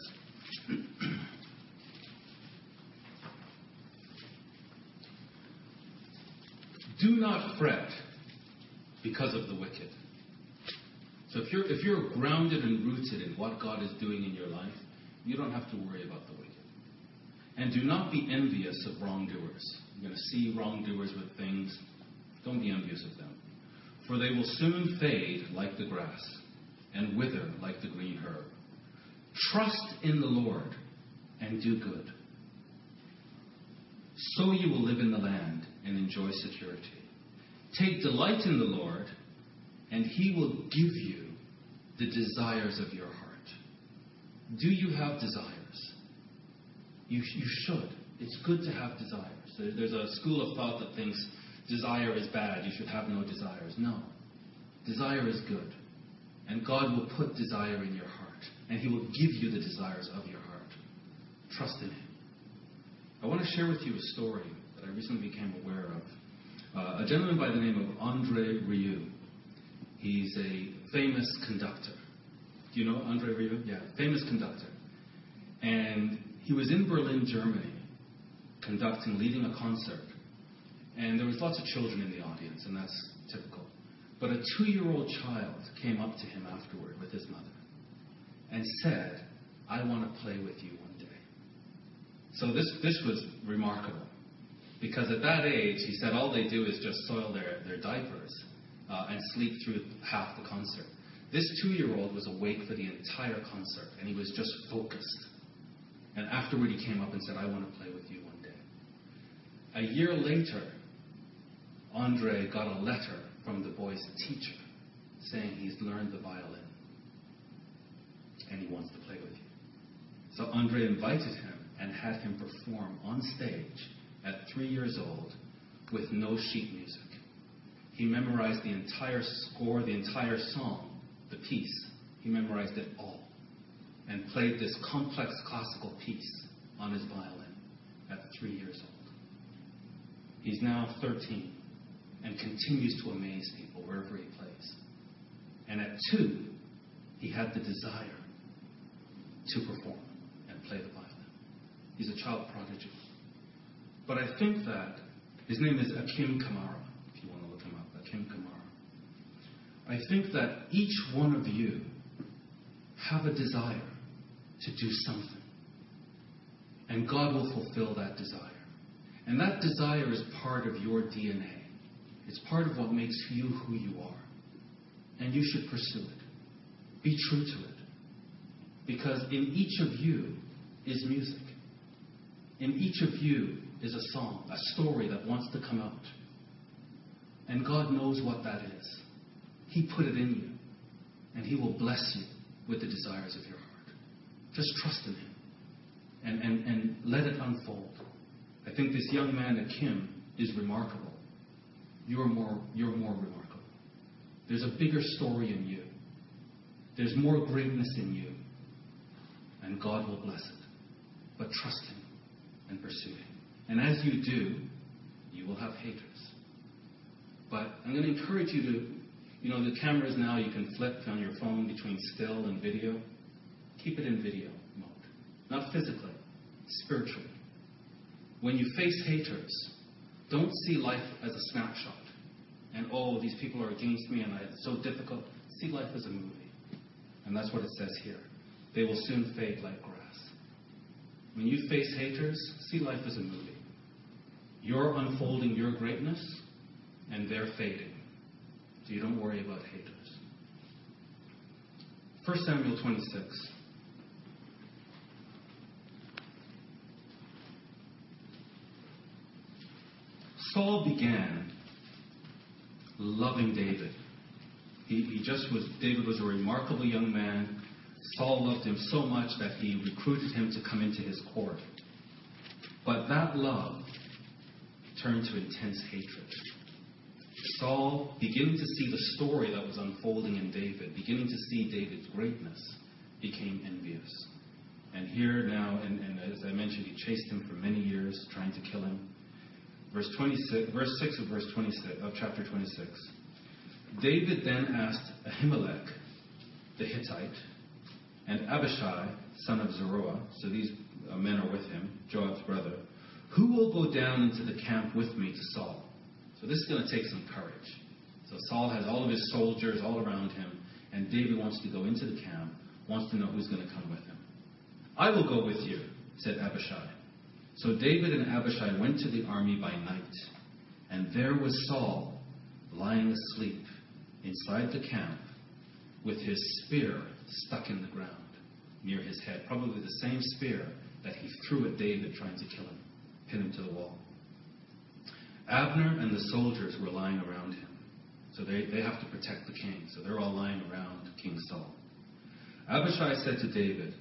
Do not fret because of the wicked. So if you're, if you're grounded and rooted in what God is doing in your life, you don't have to worry about the wicked. And do not be envious of wrongdoers. You're going to see wrongdoers with things. Don't be envious of them. For they will soon fade like the grass and wither like the green herb. Trust in the Lord and do good. So you will live in the land and enjoy security. Take delight in the Lord, and he will give you the desires of your heart. Do you have desires? You, you should. It's good to have desires. There's a school of thought that thinks desire is bad, you should have no desires. No. Desire is good. And God will put desire in your heart. and He will give you the desires of your heart. Trust in Him. I want to share with you a story that I recently became aware of. Uh, a gentleman by the name of Andre Rieu. He's a famous conductor. Do you know Andre Rieu? Yeah, famous conductor. And he was in Berlin, Germany, conducting, leading a concert. And there was lots of children in the audience, and that's typical. But a two-year-old child came up to him afterward with his mother and said, I want to play with you one day. So this, this was remarkable. Because at that age, he said all they do is just soil their, their diapers uh, and sleep through half the concert. This two year old was awake for the entire concert, and he was just focused. And afterward, he came up and said, I want to play with you one day. A year later, Andre got a letter from the boy's teacher saying he's learned the violin and he wants to play with you. So Andre invited him and had him perform on stage at three years old with no sheet music. He memorized the entire score, the entire song, the piece. He memorized it all and played this complex classical piece on his violin at three years old. He's now 13 and continues to amaze people wherever he plays. And at two, he had the desire to perform and play the violin. He's a child prodigy. But I think that his name is Akim Camara, if you want to look him up, Akim Camara. I think that each one of you have a desire to do something. And God will fulfill that desire. And that desire is part of your DNA. It's part of what makes you who you are. And you should pursue it. Be true to it. Because in each of you is music. In each of you is a song, a story that wants to come out. And God knows what that is. He put it in you. And He will bless you with the desires of your heart. Just trust in Him. And, and, and let it unfold. I think this young man, Akim, is remarkable. You're more, you're more remarkable. There's a bigger story in you. There's more greatness in you. And God will bless it. But trust Him and pursue Him. And as you do, you will have haters. But I'm going to encourage you to, you know, the cameras now you can flip on your phone between still and video. Keep it in video mode. Not physically, spiritually. When you face haters, don't see life as a snapshot. And oh, these people are against me and it's so difficult. See life as a movie. And that's what it says here. They will soon fade like grass. When you face haters, see life as a movie. You're unfolding your greatness, and they're fading. So you don't worry about haters. 1 Samuel 26. Saul began loving David. He, he just was, David was a remarkable young man. Saul loved him so much that he recruited him to come into his court. But that love turned to intense hatred. Saul, beginning to see the story that was unfolding in David, beginning to see David's greatness, became envious. And here now, and, and, as I mentioned, he chased him for many years, trying to kill him. Verse 26, verse 6 of verse 26 of chapter 26. David then asked Ahimelech, the Hittite, and Abishai, son of Zeruiah, so these uh, men are with him, Joab's brother, who will go down into the camp with me to Saul? So this is going to take some courage. So Saul has all of his soldiers all around him, and David wants to go into the camp, wants to know who's going to come with him. I will go with you, said Abishai. So David and Abishai went to the army by night, and there was Saul lying asleep inside the camp with his spear stuck in the ground near his head, probably the same spear that he threw at David trying to kill him pin him to the wall. Abner and the soldiers were lying around him. So they, they have to protect the king. So they're all lying around King Saul. Abishai said to David,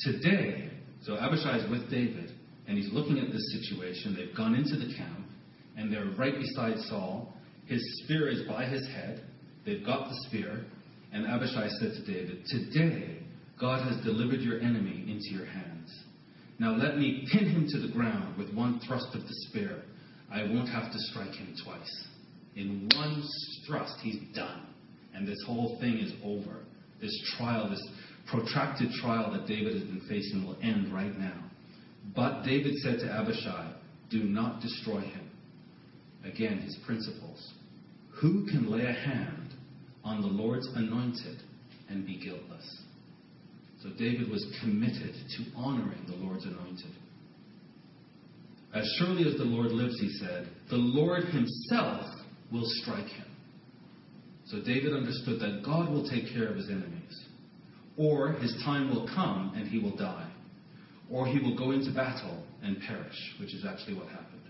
Today, so Abishai is with David, and he's looking at this situation. They've gone into the camp, and they're right beside Saul. His spear is by his head. They've got the spear. And Abishai said to David, Today God has delivered your enemy into your hands. Now let me pin him to the ground with one thrust of the spear. I won't have to strike him twice. In one thrust, he's done. And this whole thing is over. This trial, this protracted trial that David has been facing will end right now. But David said to Abishai, Do not destroy him. Again, his principles. Who can lay a hand on the Lord's anointed and be guiltless? So David was committed to honoring the Lord's anointed. As surely as the Lord lives, he said, the Lord himself will strike him. So David understood that God will take care of his enemies. Or his time will come and he will die. Or he will go into battle and perish, which is actually what happened.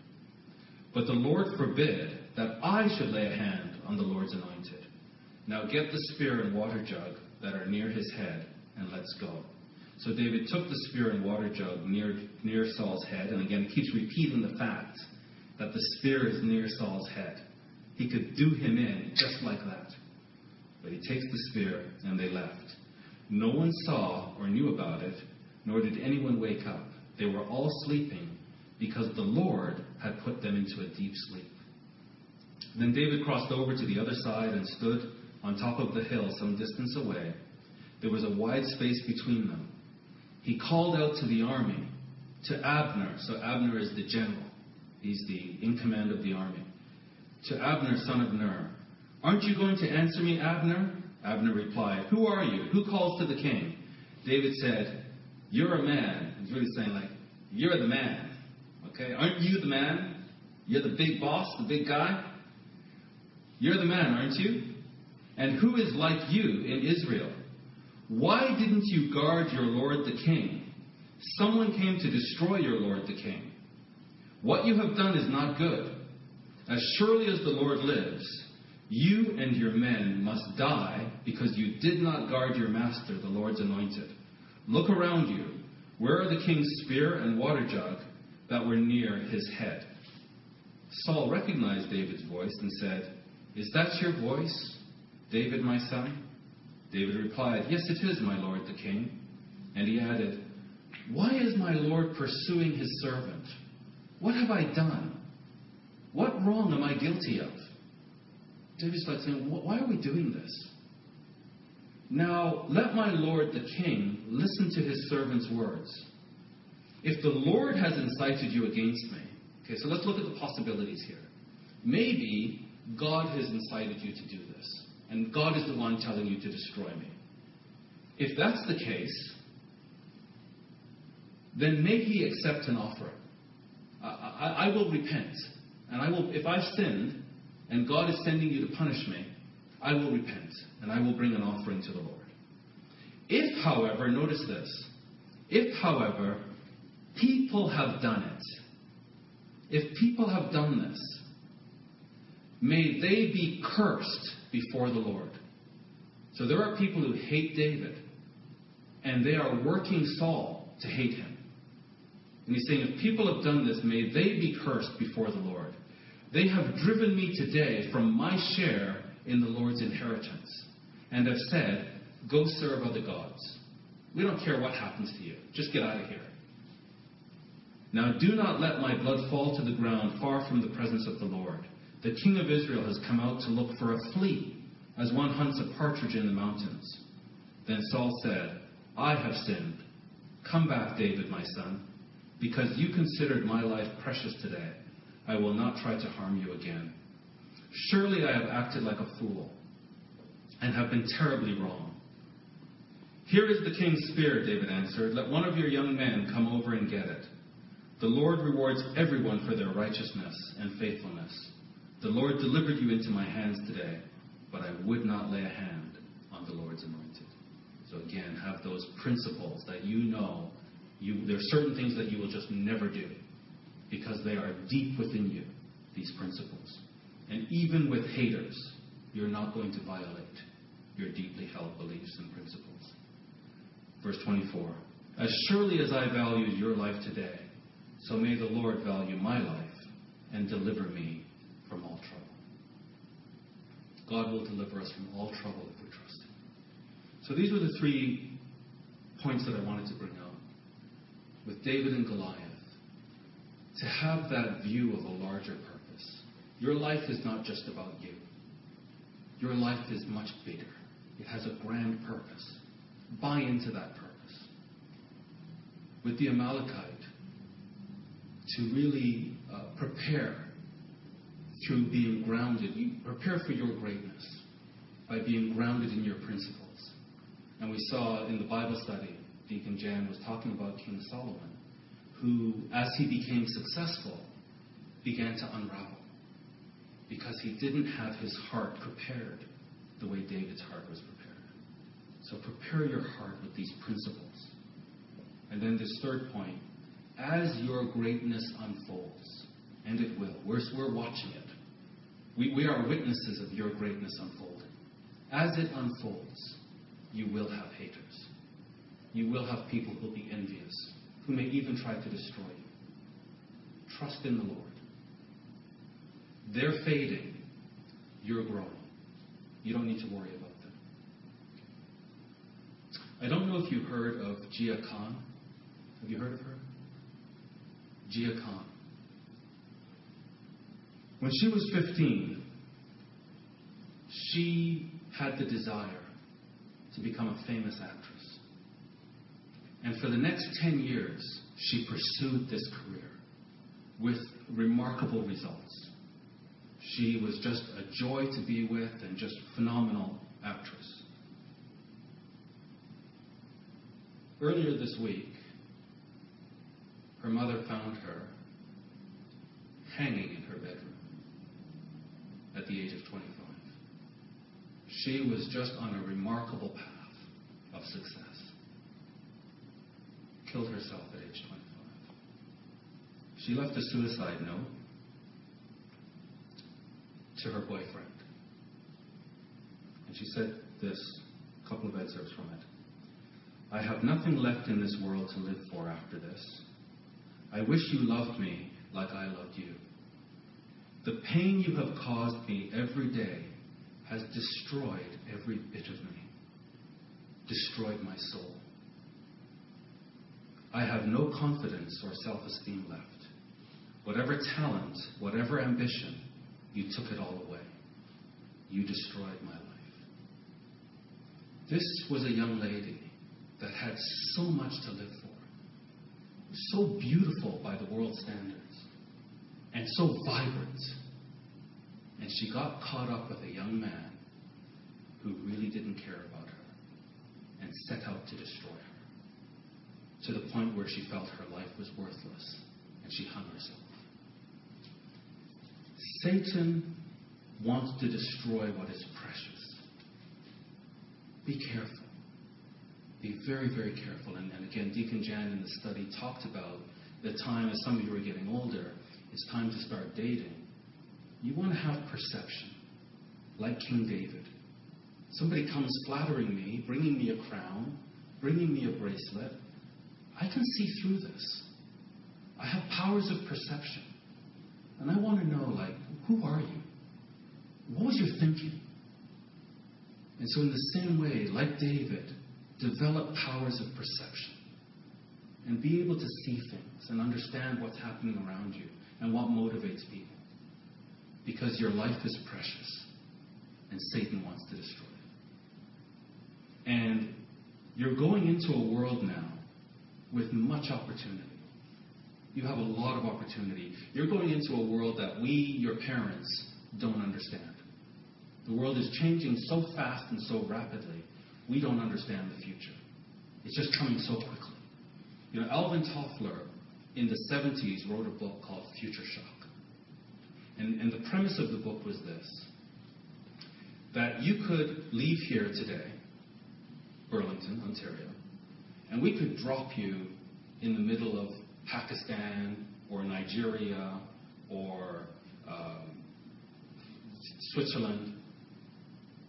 But the Lord forbid that I should lay a hand on the Lord's anointed. Now get the spear and water jug that are near his head, and let's go. So David took the spear and water jug near, near Saul's head, and again, he keeps repeating the fact that the spear is near Saul's head. He could do him in just like that. But he takes the spear, and they left. No one saw or knew about it, nor did anyone wake up. They were all sleeping because the Lord had put them into a deep sleep. Then David crossed over to the other side and stood on top of the hill some distance away. There was a wide space between them. He called out to the army, to Abner. So Abner is the general, he's the in command of the army. To Abner, son of Ner, Aren't you going to answer me, Abner? Abner replied, Who are you? Who calls to the king? David said, You're a man. He's really saying, like, You're the man. Okay? Aren't you the man? You're the big boss, the big guy? You're the man, aren't you? And who is like you in Israel? Why didn't you guard your Lord the king? Someone came to destroy your Lord the king. What you have done is not good. As surely as the Lord lives, you and your men must die because you did not guard your master, the Lord's anointed. Look around you. Where are the king's spear and water jug that were near his head? Saul recognized David's voice and said, Is that your voice, David, my son? David replied, Yes, it is, my lord the king. And he added, Why is my lord pursuing his servant? What have I done? What wrong am I guilty of? David starts saying, Why are we doing this? Now, let my lord the king listen to his servant's words. If the Lord has incited you against me, okay, so let's look at the possibilities here. Maybe God has incited you to do this, and God is the one telling you to destroy me. If that's the case, then may he accept an offering. I, I, I will repent, and I will, if I've sinned, and God is sending you to punish me, I will repent and I will bring an offering to the Lord. If, however, notice this, if, however, people have done it, if people have done this, may they be cursed before the Lord. So there are people who hate David, and they are working Saul to hate him. And he's saying, if people have done this, may they be cursed before the Lord. They have driven me today from my share in the Lord's inheritance and have said, Go serve other gods. We don't care what happens to you. Just get out of here. Now do not let my blood fall to the ground far from the presence of the Lord. The king of Israel has come out to look for a flea, as one hunts a partridge in the mountains. Then Saul said, I have sinned. Come back, David, my son, because you considered my life precious today. I will not try to harm you again. Surely I have acted like a fool and have been terribly wrong. Here is the king's spear, David answered. Let one of your young men come over and get it. The Lord rewards everyone for their righteousness and faithfulness. The Lord delivered you into my hands today, but I would not lay a hand on the Lord's anointed. So again, have those principles that you know you, there are certain things that you will just never do because they are deep within you, these principles. And even with haters, you're not going to violate your deeply held beliefs and principles. Verse 24 As surely as I value your life today, so may the Lord value my life and deliver me from all trouble. God will deliver us from all trouble if we trust Him. So these were the three points that I wanted to bring out. With David and Goliath, to have that view of a larger purpose. Your life is not just about you, your life is much bigger. It has a grand purpose. Buy into that purpose. With the Amalekite, to really uh, prepare through being grounded. You prepare for your greatness by being grounded in your principles. And we saw in the Bible study, Deacon Jan was talking about King Solomon, who, as he became successful, began to unravel because he didn't have his heart prepared the way David's heart was prepared. So prepare your heart with these principles. And then this third point as your greatness unfolds, and it will, we're, we're watching it. We, we are witnesses of your greatness unfolding. As it unfolds, you will have haters. You will have people who will be envious, who may even try to destroy you. Trust in the Lord. They're fading, you're growing. You don't need to worry about them. I don't know if you've heard of Jiah Khan. Have you heard of her? Jiah Khan. When she was 15, she had the desire to become a famous actress. And for the next 10 years, she pursued this career with remarkable results. She was just a joy to be with and just phenomenal actress. Earlier this week, her mother found her hanging in her bedroom at the age of 25. She was just on a remarkable path of success. Killed herself at age 25. She left a suicide note to her boyfriend. And she said this, a couple of excerpts from it. I have nothing left in this world to live for after this. I wish you loved me like I loved you. The pain you have caused me every day has destroyed every bit of me, destroyed my soul. I have no confidence or self esteem left. Whatever talent, whatever ambition, you took it all away. You destroyed my life. This was a young lady that had so much to live for so beautiful by the world standards and so vibrant. And she got caught up with a young man who really didn't care about her and set out to destroy her to the point where she felt her life was worthless and she hung herself. Satan wants to destroy what is precious. Be careful be very, very careful. And, and again, Deacon Jan in the study talked about the time, as some of you are getting older, it's time to start dating. You want to have perception, like King David. Somebody comes flattering me, bringing me a crown, bringing me a bracelet. I can see through this. I have powers of perception. And I want to know, like, who are you? What was your thinking? And so, in the same way, like David, develop powers of perception and be able to see things and understand what's happening around you and what motivates people. Because your life is precious and Satan wants to destroy it. And you're going into a world now with much opportunity. You have a lot of opportunity. You're going into a world that we, your parents, don't understand. The world is changing so fast and so rapidly we don't understand the future. It's just coming so quickly. You know, Alvin Toffler in the 70s wrote a book called Future Shock. And, and the premise of the book was this that you could leave here today, Burlington, Ontario, and we could drop you in the middle of Pakistan or Nigeria or um, Switzerland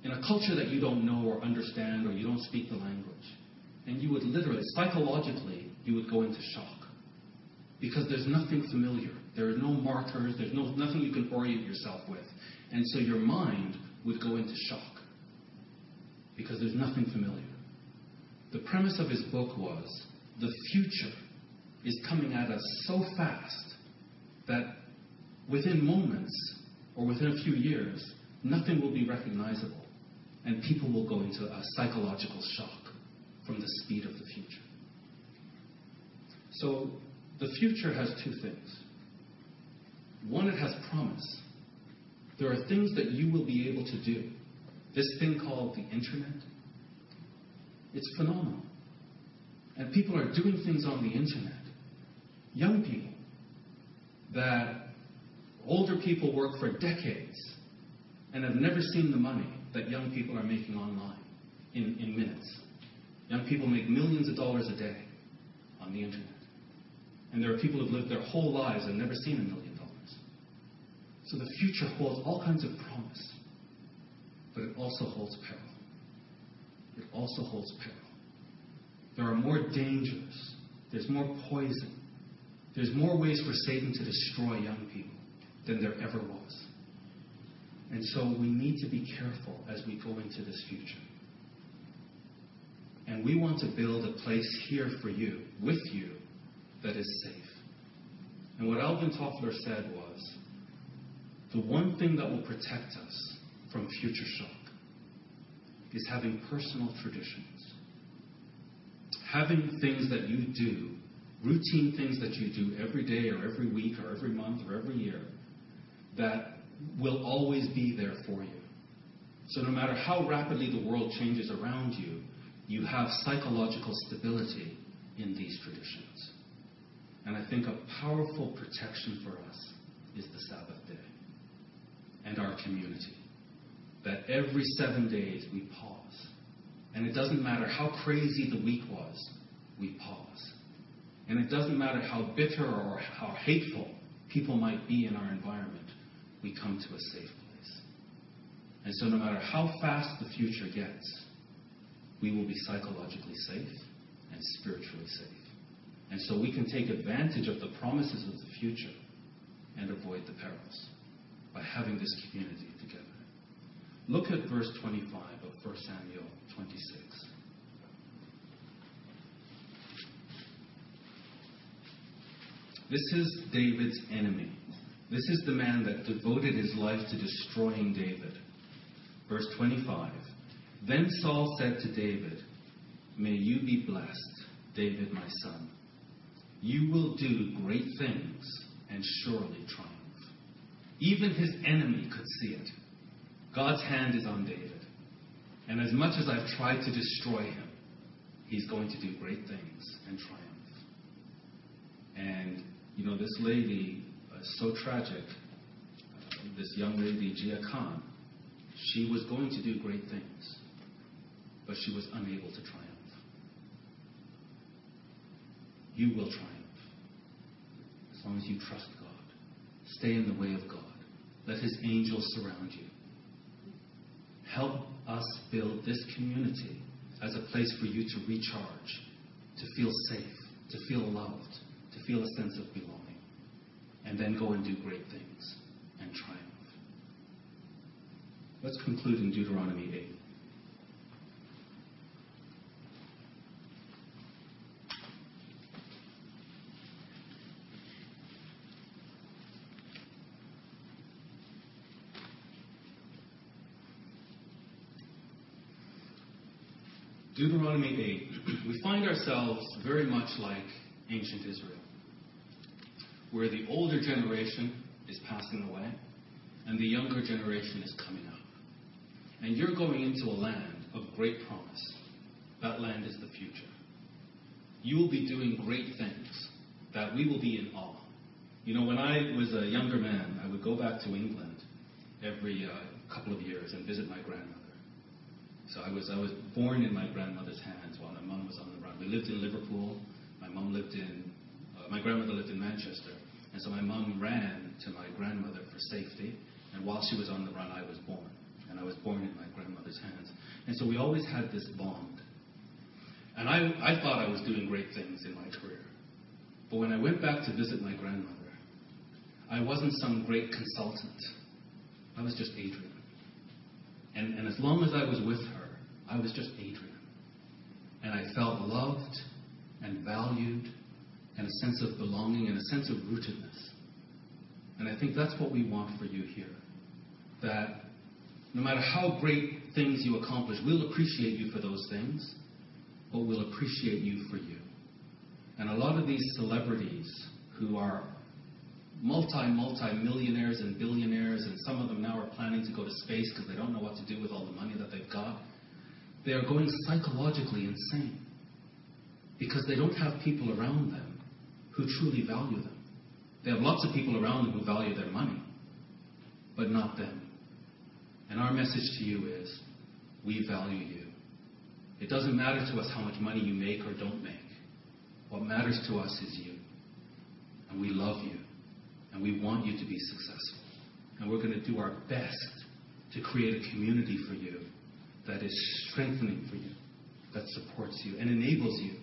in a culture that you don't know or understand or you don't speak the language. And you would literally, psychologically, you would go into shock. Because there's nothing familiar. There are no markers, there's no, nothing you can orient yourself with. And so your mind would go into shock. Because there's nothing familiar. The premise of his book was the future is coming at us so fast that within moments or within a few years, nothing will be recognizable, and people will go into a psychological shock from the speed of the future. So, the future has two things. One, it has promise. There are things that you will be able to do. This thing called the internet, it's phenomenal. And people are doing things on the internet. Young people that older people work for decades and have never seen the money that young people are making online in, in minutes. Young people make millions of dollars a day on the internet. And there are people who've lived their whole lives and never seen a million dollars. So the future holds all kinds of promise, but it also holds peril. It also holds peril. There are more dangers, there's more poison, there's more ways for Satan to destroy young people than there ever was. And so we need to be careful as we go into this future. And we want to build a place here for you, with you, that is safe. And what Alvin Toffler said was the one thing that will protect us from future shock is having personal traditions. Having things that you do, routine things that you do every day or every week or every month or every year, that will always be there for you. So no matter how rapidly the world changes around you, you have psychological stability in these traditions. And I think a powerful protection for us is the Sabbath day and our community. That every seven days we pause. And it doesn't matter how crazy the week was, we pause. And it doesn't matter how bitter or how hateful people might be in our environment, we come to a safe place. And so, no matter how fast the future gets, we will be psychologically safe and spiritually safe. And so we can take advantage of the promises of the future and avoid the perils by having this community together. Look at verse 25 of 1 Samuel 26. This is David's enemy. This is the man that devoted his life to destroying David. Verse 25. Then Saul said to David, May you be blessed, David my son. You will do great things and surely triumph. Even his enemy could see it. God's hand is on David. And as much as I've tried to destroy him, he's going to do great things and triumph. And, you know, this lady, so tragic, this young lady, Jiah Khan, she was going to do great things, but she was unable to triumph. You will triumph as long as you trust God. Stay in the way of God. Let His angels surround you. Help us build this community as a place for you to recharge, to feel safe, to feel loved, to feel a sense of belonging, and then go and do great things and triumph. Let's conclude in Deuteronomy 8. Deuteronomy 8, we find ourselves very much like ancient Israel, where the older generation is passing away and the younger generation is coming up. And you're going into a land of great promise. That land is the future. You will be doing great things that we will be in awe. You know, when I was a younger man, I would go back to England every uh, couple of years and visit my grandmother. So I was, I was born in my grandmother's hands while my mom was on the run. We lived in Liverpool. My mom lived in, uh, my grandmother lived in Manchester. And so my mom ran to my grandmother for safety. And while she was on the run, I was born. And I was born in my grandmother's hands. And so we always had this bond. And I, I thought I was doing great things in my career. But when I went back to visit my grandmother, I wasn't some great consultant. I was just Adrian. And, and as long as I was with her, I was just Adrian. and I felt loved and valued and a sense of belonging and a sense of rootedness. And I think that's what we want for you here. That no matter how great things you accomplish, we'll appreciate you for those things, but we'll appreciate you for you. And a lot of these celebrities who are multi, multi millionaires and billionaires, and some of them now are planning to go to space because they don't know what to do with all the money that they've got, they are going psychologically insane because they don't have people around them who truly value them. They have lots of people around them who value their money, but not them. And our message to you is we value you. It doesn't matter to us how much money you make or don't make. What matters to us is you. And we love you. And we want you to be successful. And we're going to do our best to create a community for you that is strengthening for you, that supports you, and enables you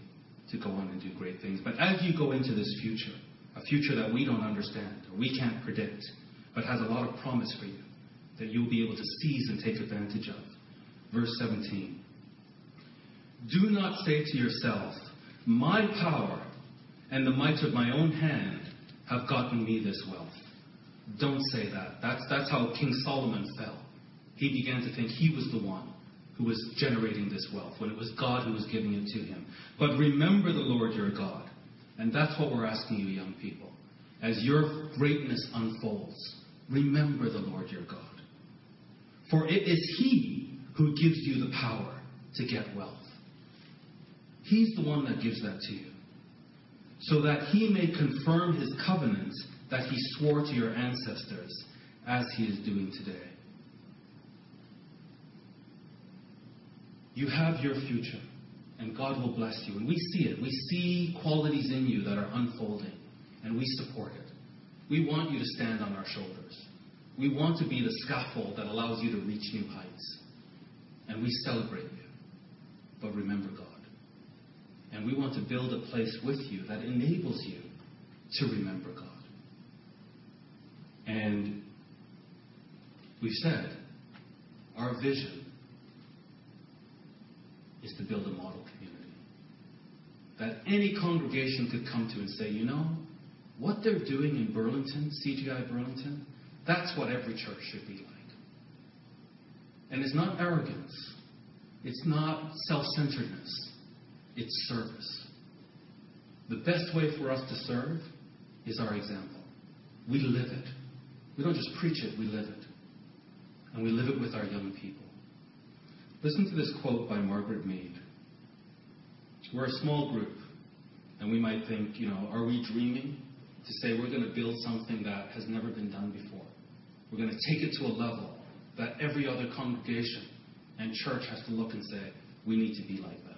to go on and do great things. But as you go into this future, a future that we don't understand we can't predict, but has a lot of promise for you, that you'll be able to seize and take advantage of. Verse 17 Do not say to yourself, My power and the might of my own hand have gotten me this wealth. Don't say that. That's, that's how King Solomon fell. He began to think he was the one who was generating this wealth, when it was God who was giving it to him. But remember the Lord your God. And that's what we're asking you, young people. As your greatness unfolds, remember the Lord your God. For it is He who gives you the power to get wealth. He's the one that gives that to you. So that He may confirm His covenant that He swore to your ancestors, as He is doing today. You have your future, and God will bless you. And we see it. We see qualities in you that are unfolding, and we support it. We want you to stand on our shoulders. We want to be the scaffold that allows you to reach new heights. And we celebrate you. But remember God. And we want to build a place with you that enables you to remember God. And we've said our vision is to build a model community. That any congregation could come to and say, you know, what they're doing in Burlington, CGI Burlington, that's what every church should be like. And it's not arrogance, it's not self centeredness, it's service. The best way for us to serve is our example. We live it. We don't just preach it, we live it. And we live it with our young people. Listen to this quote by Margaret Mead. We're a small group, and we might think, you know, are we dreaming to say we're going to build something that has never been done before? We're going to take it to a level that every other congregation and church has to look and say, we need to be like that.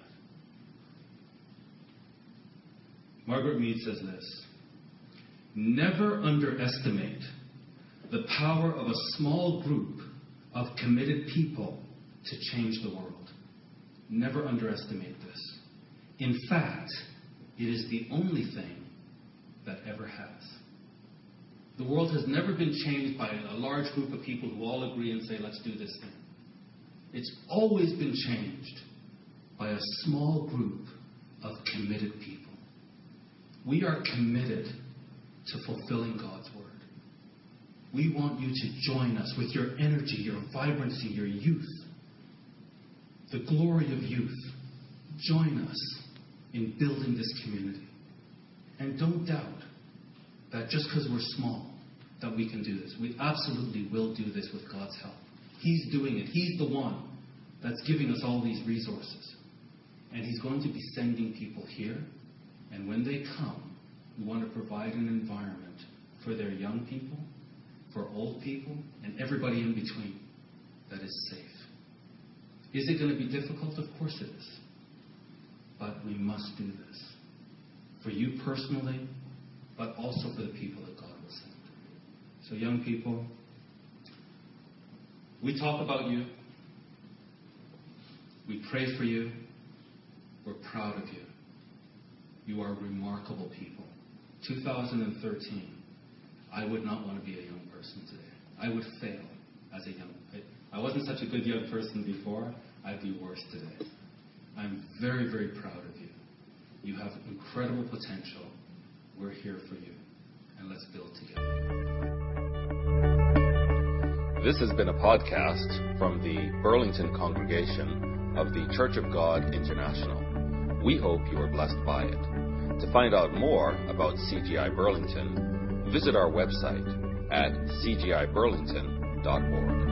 Margaret Mead says this Never underestimate the power of a small group of committed people to change the world. Never underestimate this. In fact, it is the only thing that ever has. The world has never been changed by a large group of people who all agree and say, let's do this thing. It's always been changed by a small group of committed people. We are committed to fulfilling God's word. We want you to join us with your energy, your vibrancy, your youth, the glory of youth. Join us in building this community. And don't doubt that just because we're small, that we can do this. We absolutely will do this with God's help. He's doing it. He's the one that's giving us all these resources. And He's going to be sending people here. And when they come, we want to provide an environment for their young people, for old people, and everybody in between that is safe. Is it going to be difficult? Of course it is. But we must do this. For you personally, but also for the people that God will send. So, young people, we talk about you. We pray for you. We're proud of you. You are remarkable people. 2013, I would not want to be a young person today. I would fail as a young. I wasn't such a good young person before. I'd be worse today. I'm very, very proud of you. You have incredible potential. We're here for you. And let's build together. This has been a podcast from the Burlington congregation of the Church of God International. We hope you are blessed by it. To find out more about CGI Burlington, visit our website at cgiburlington.org.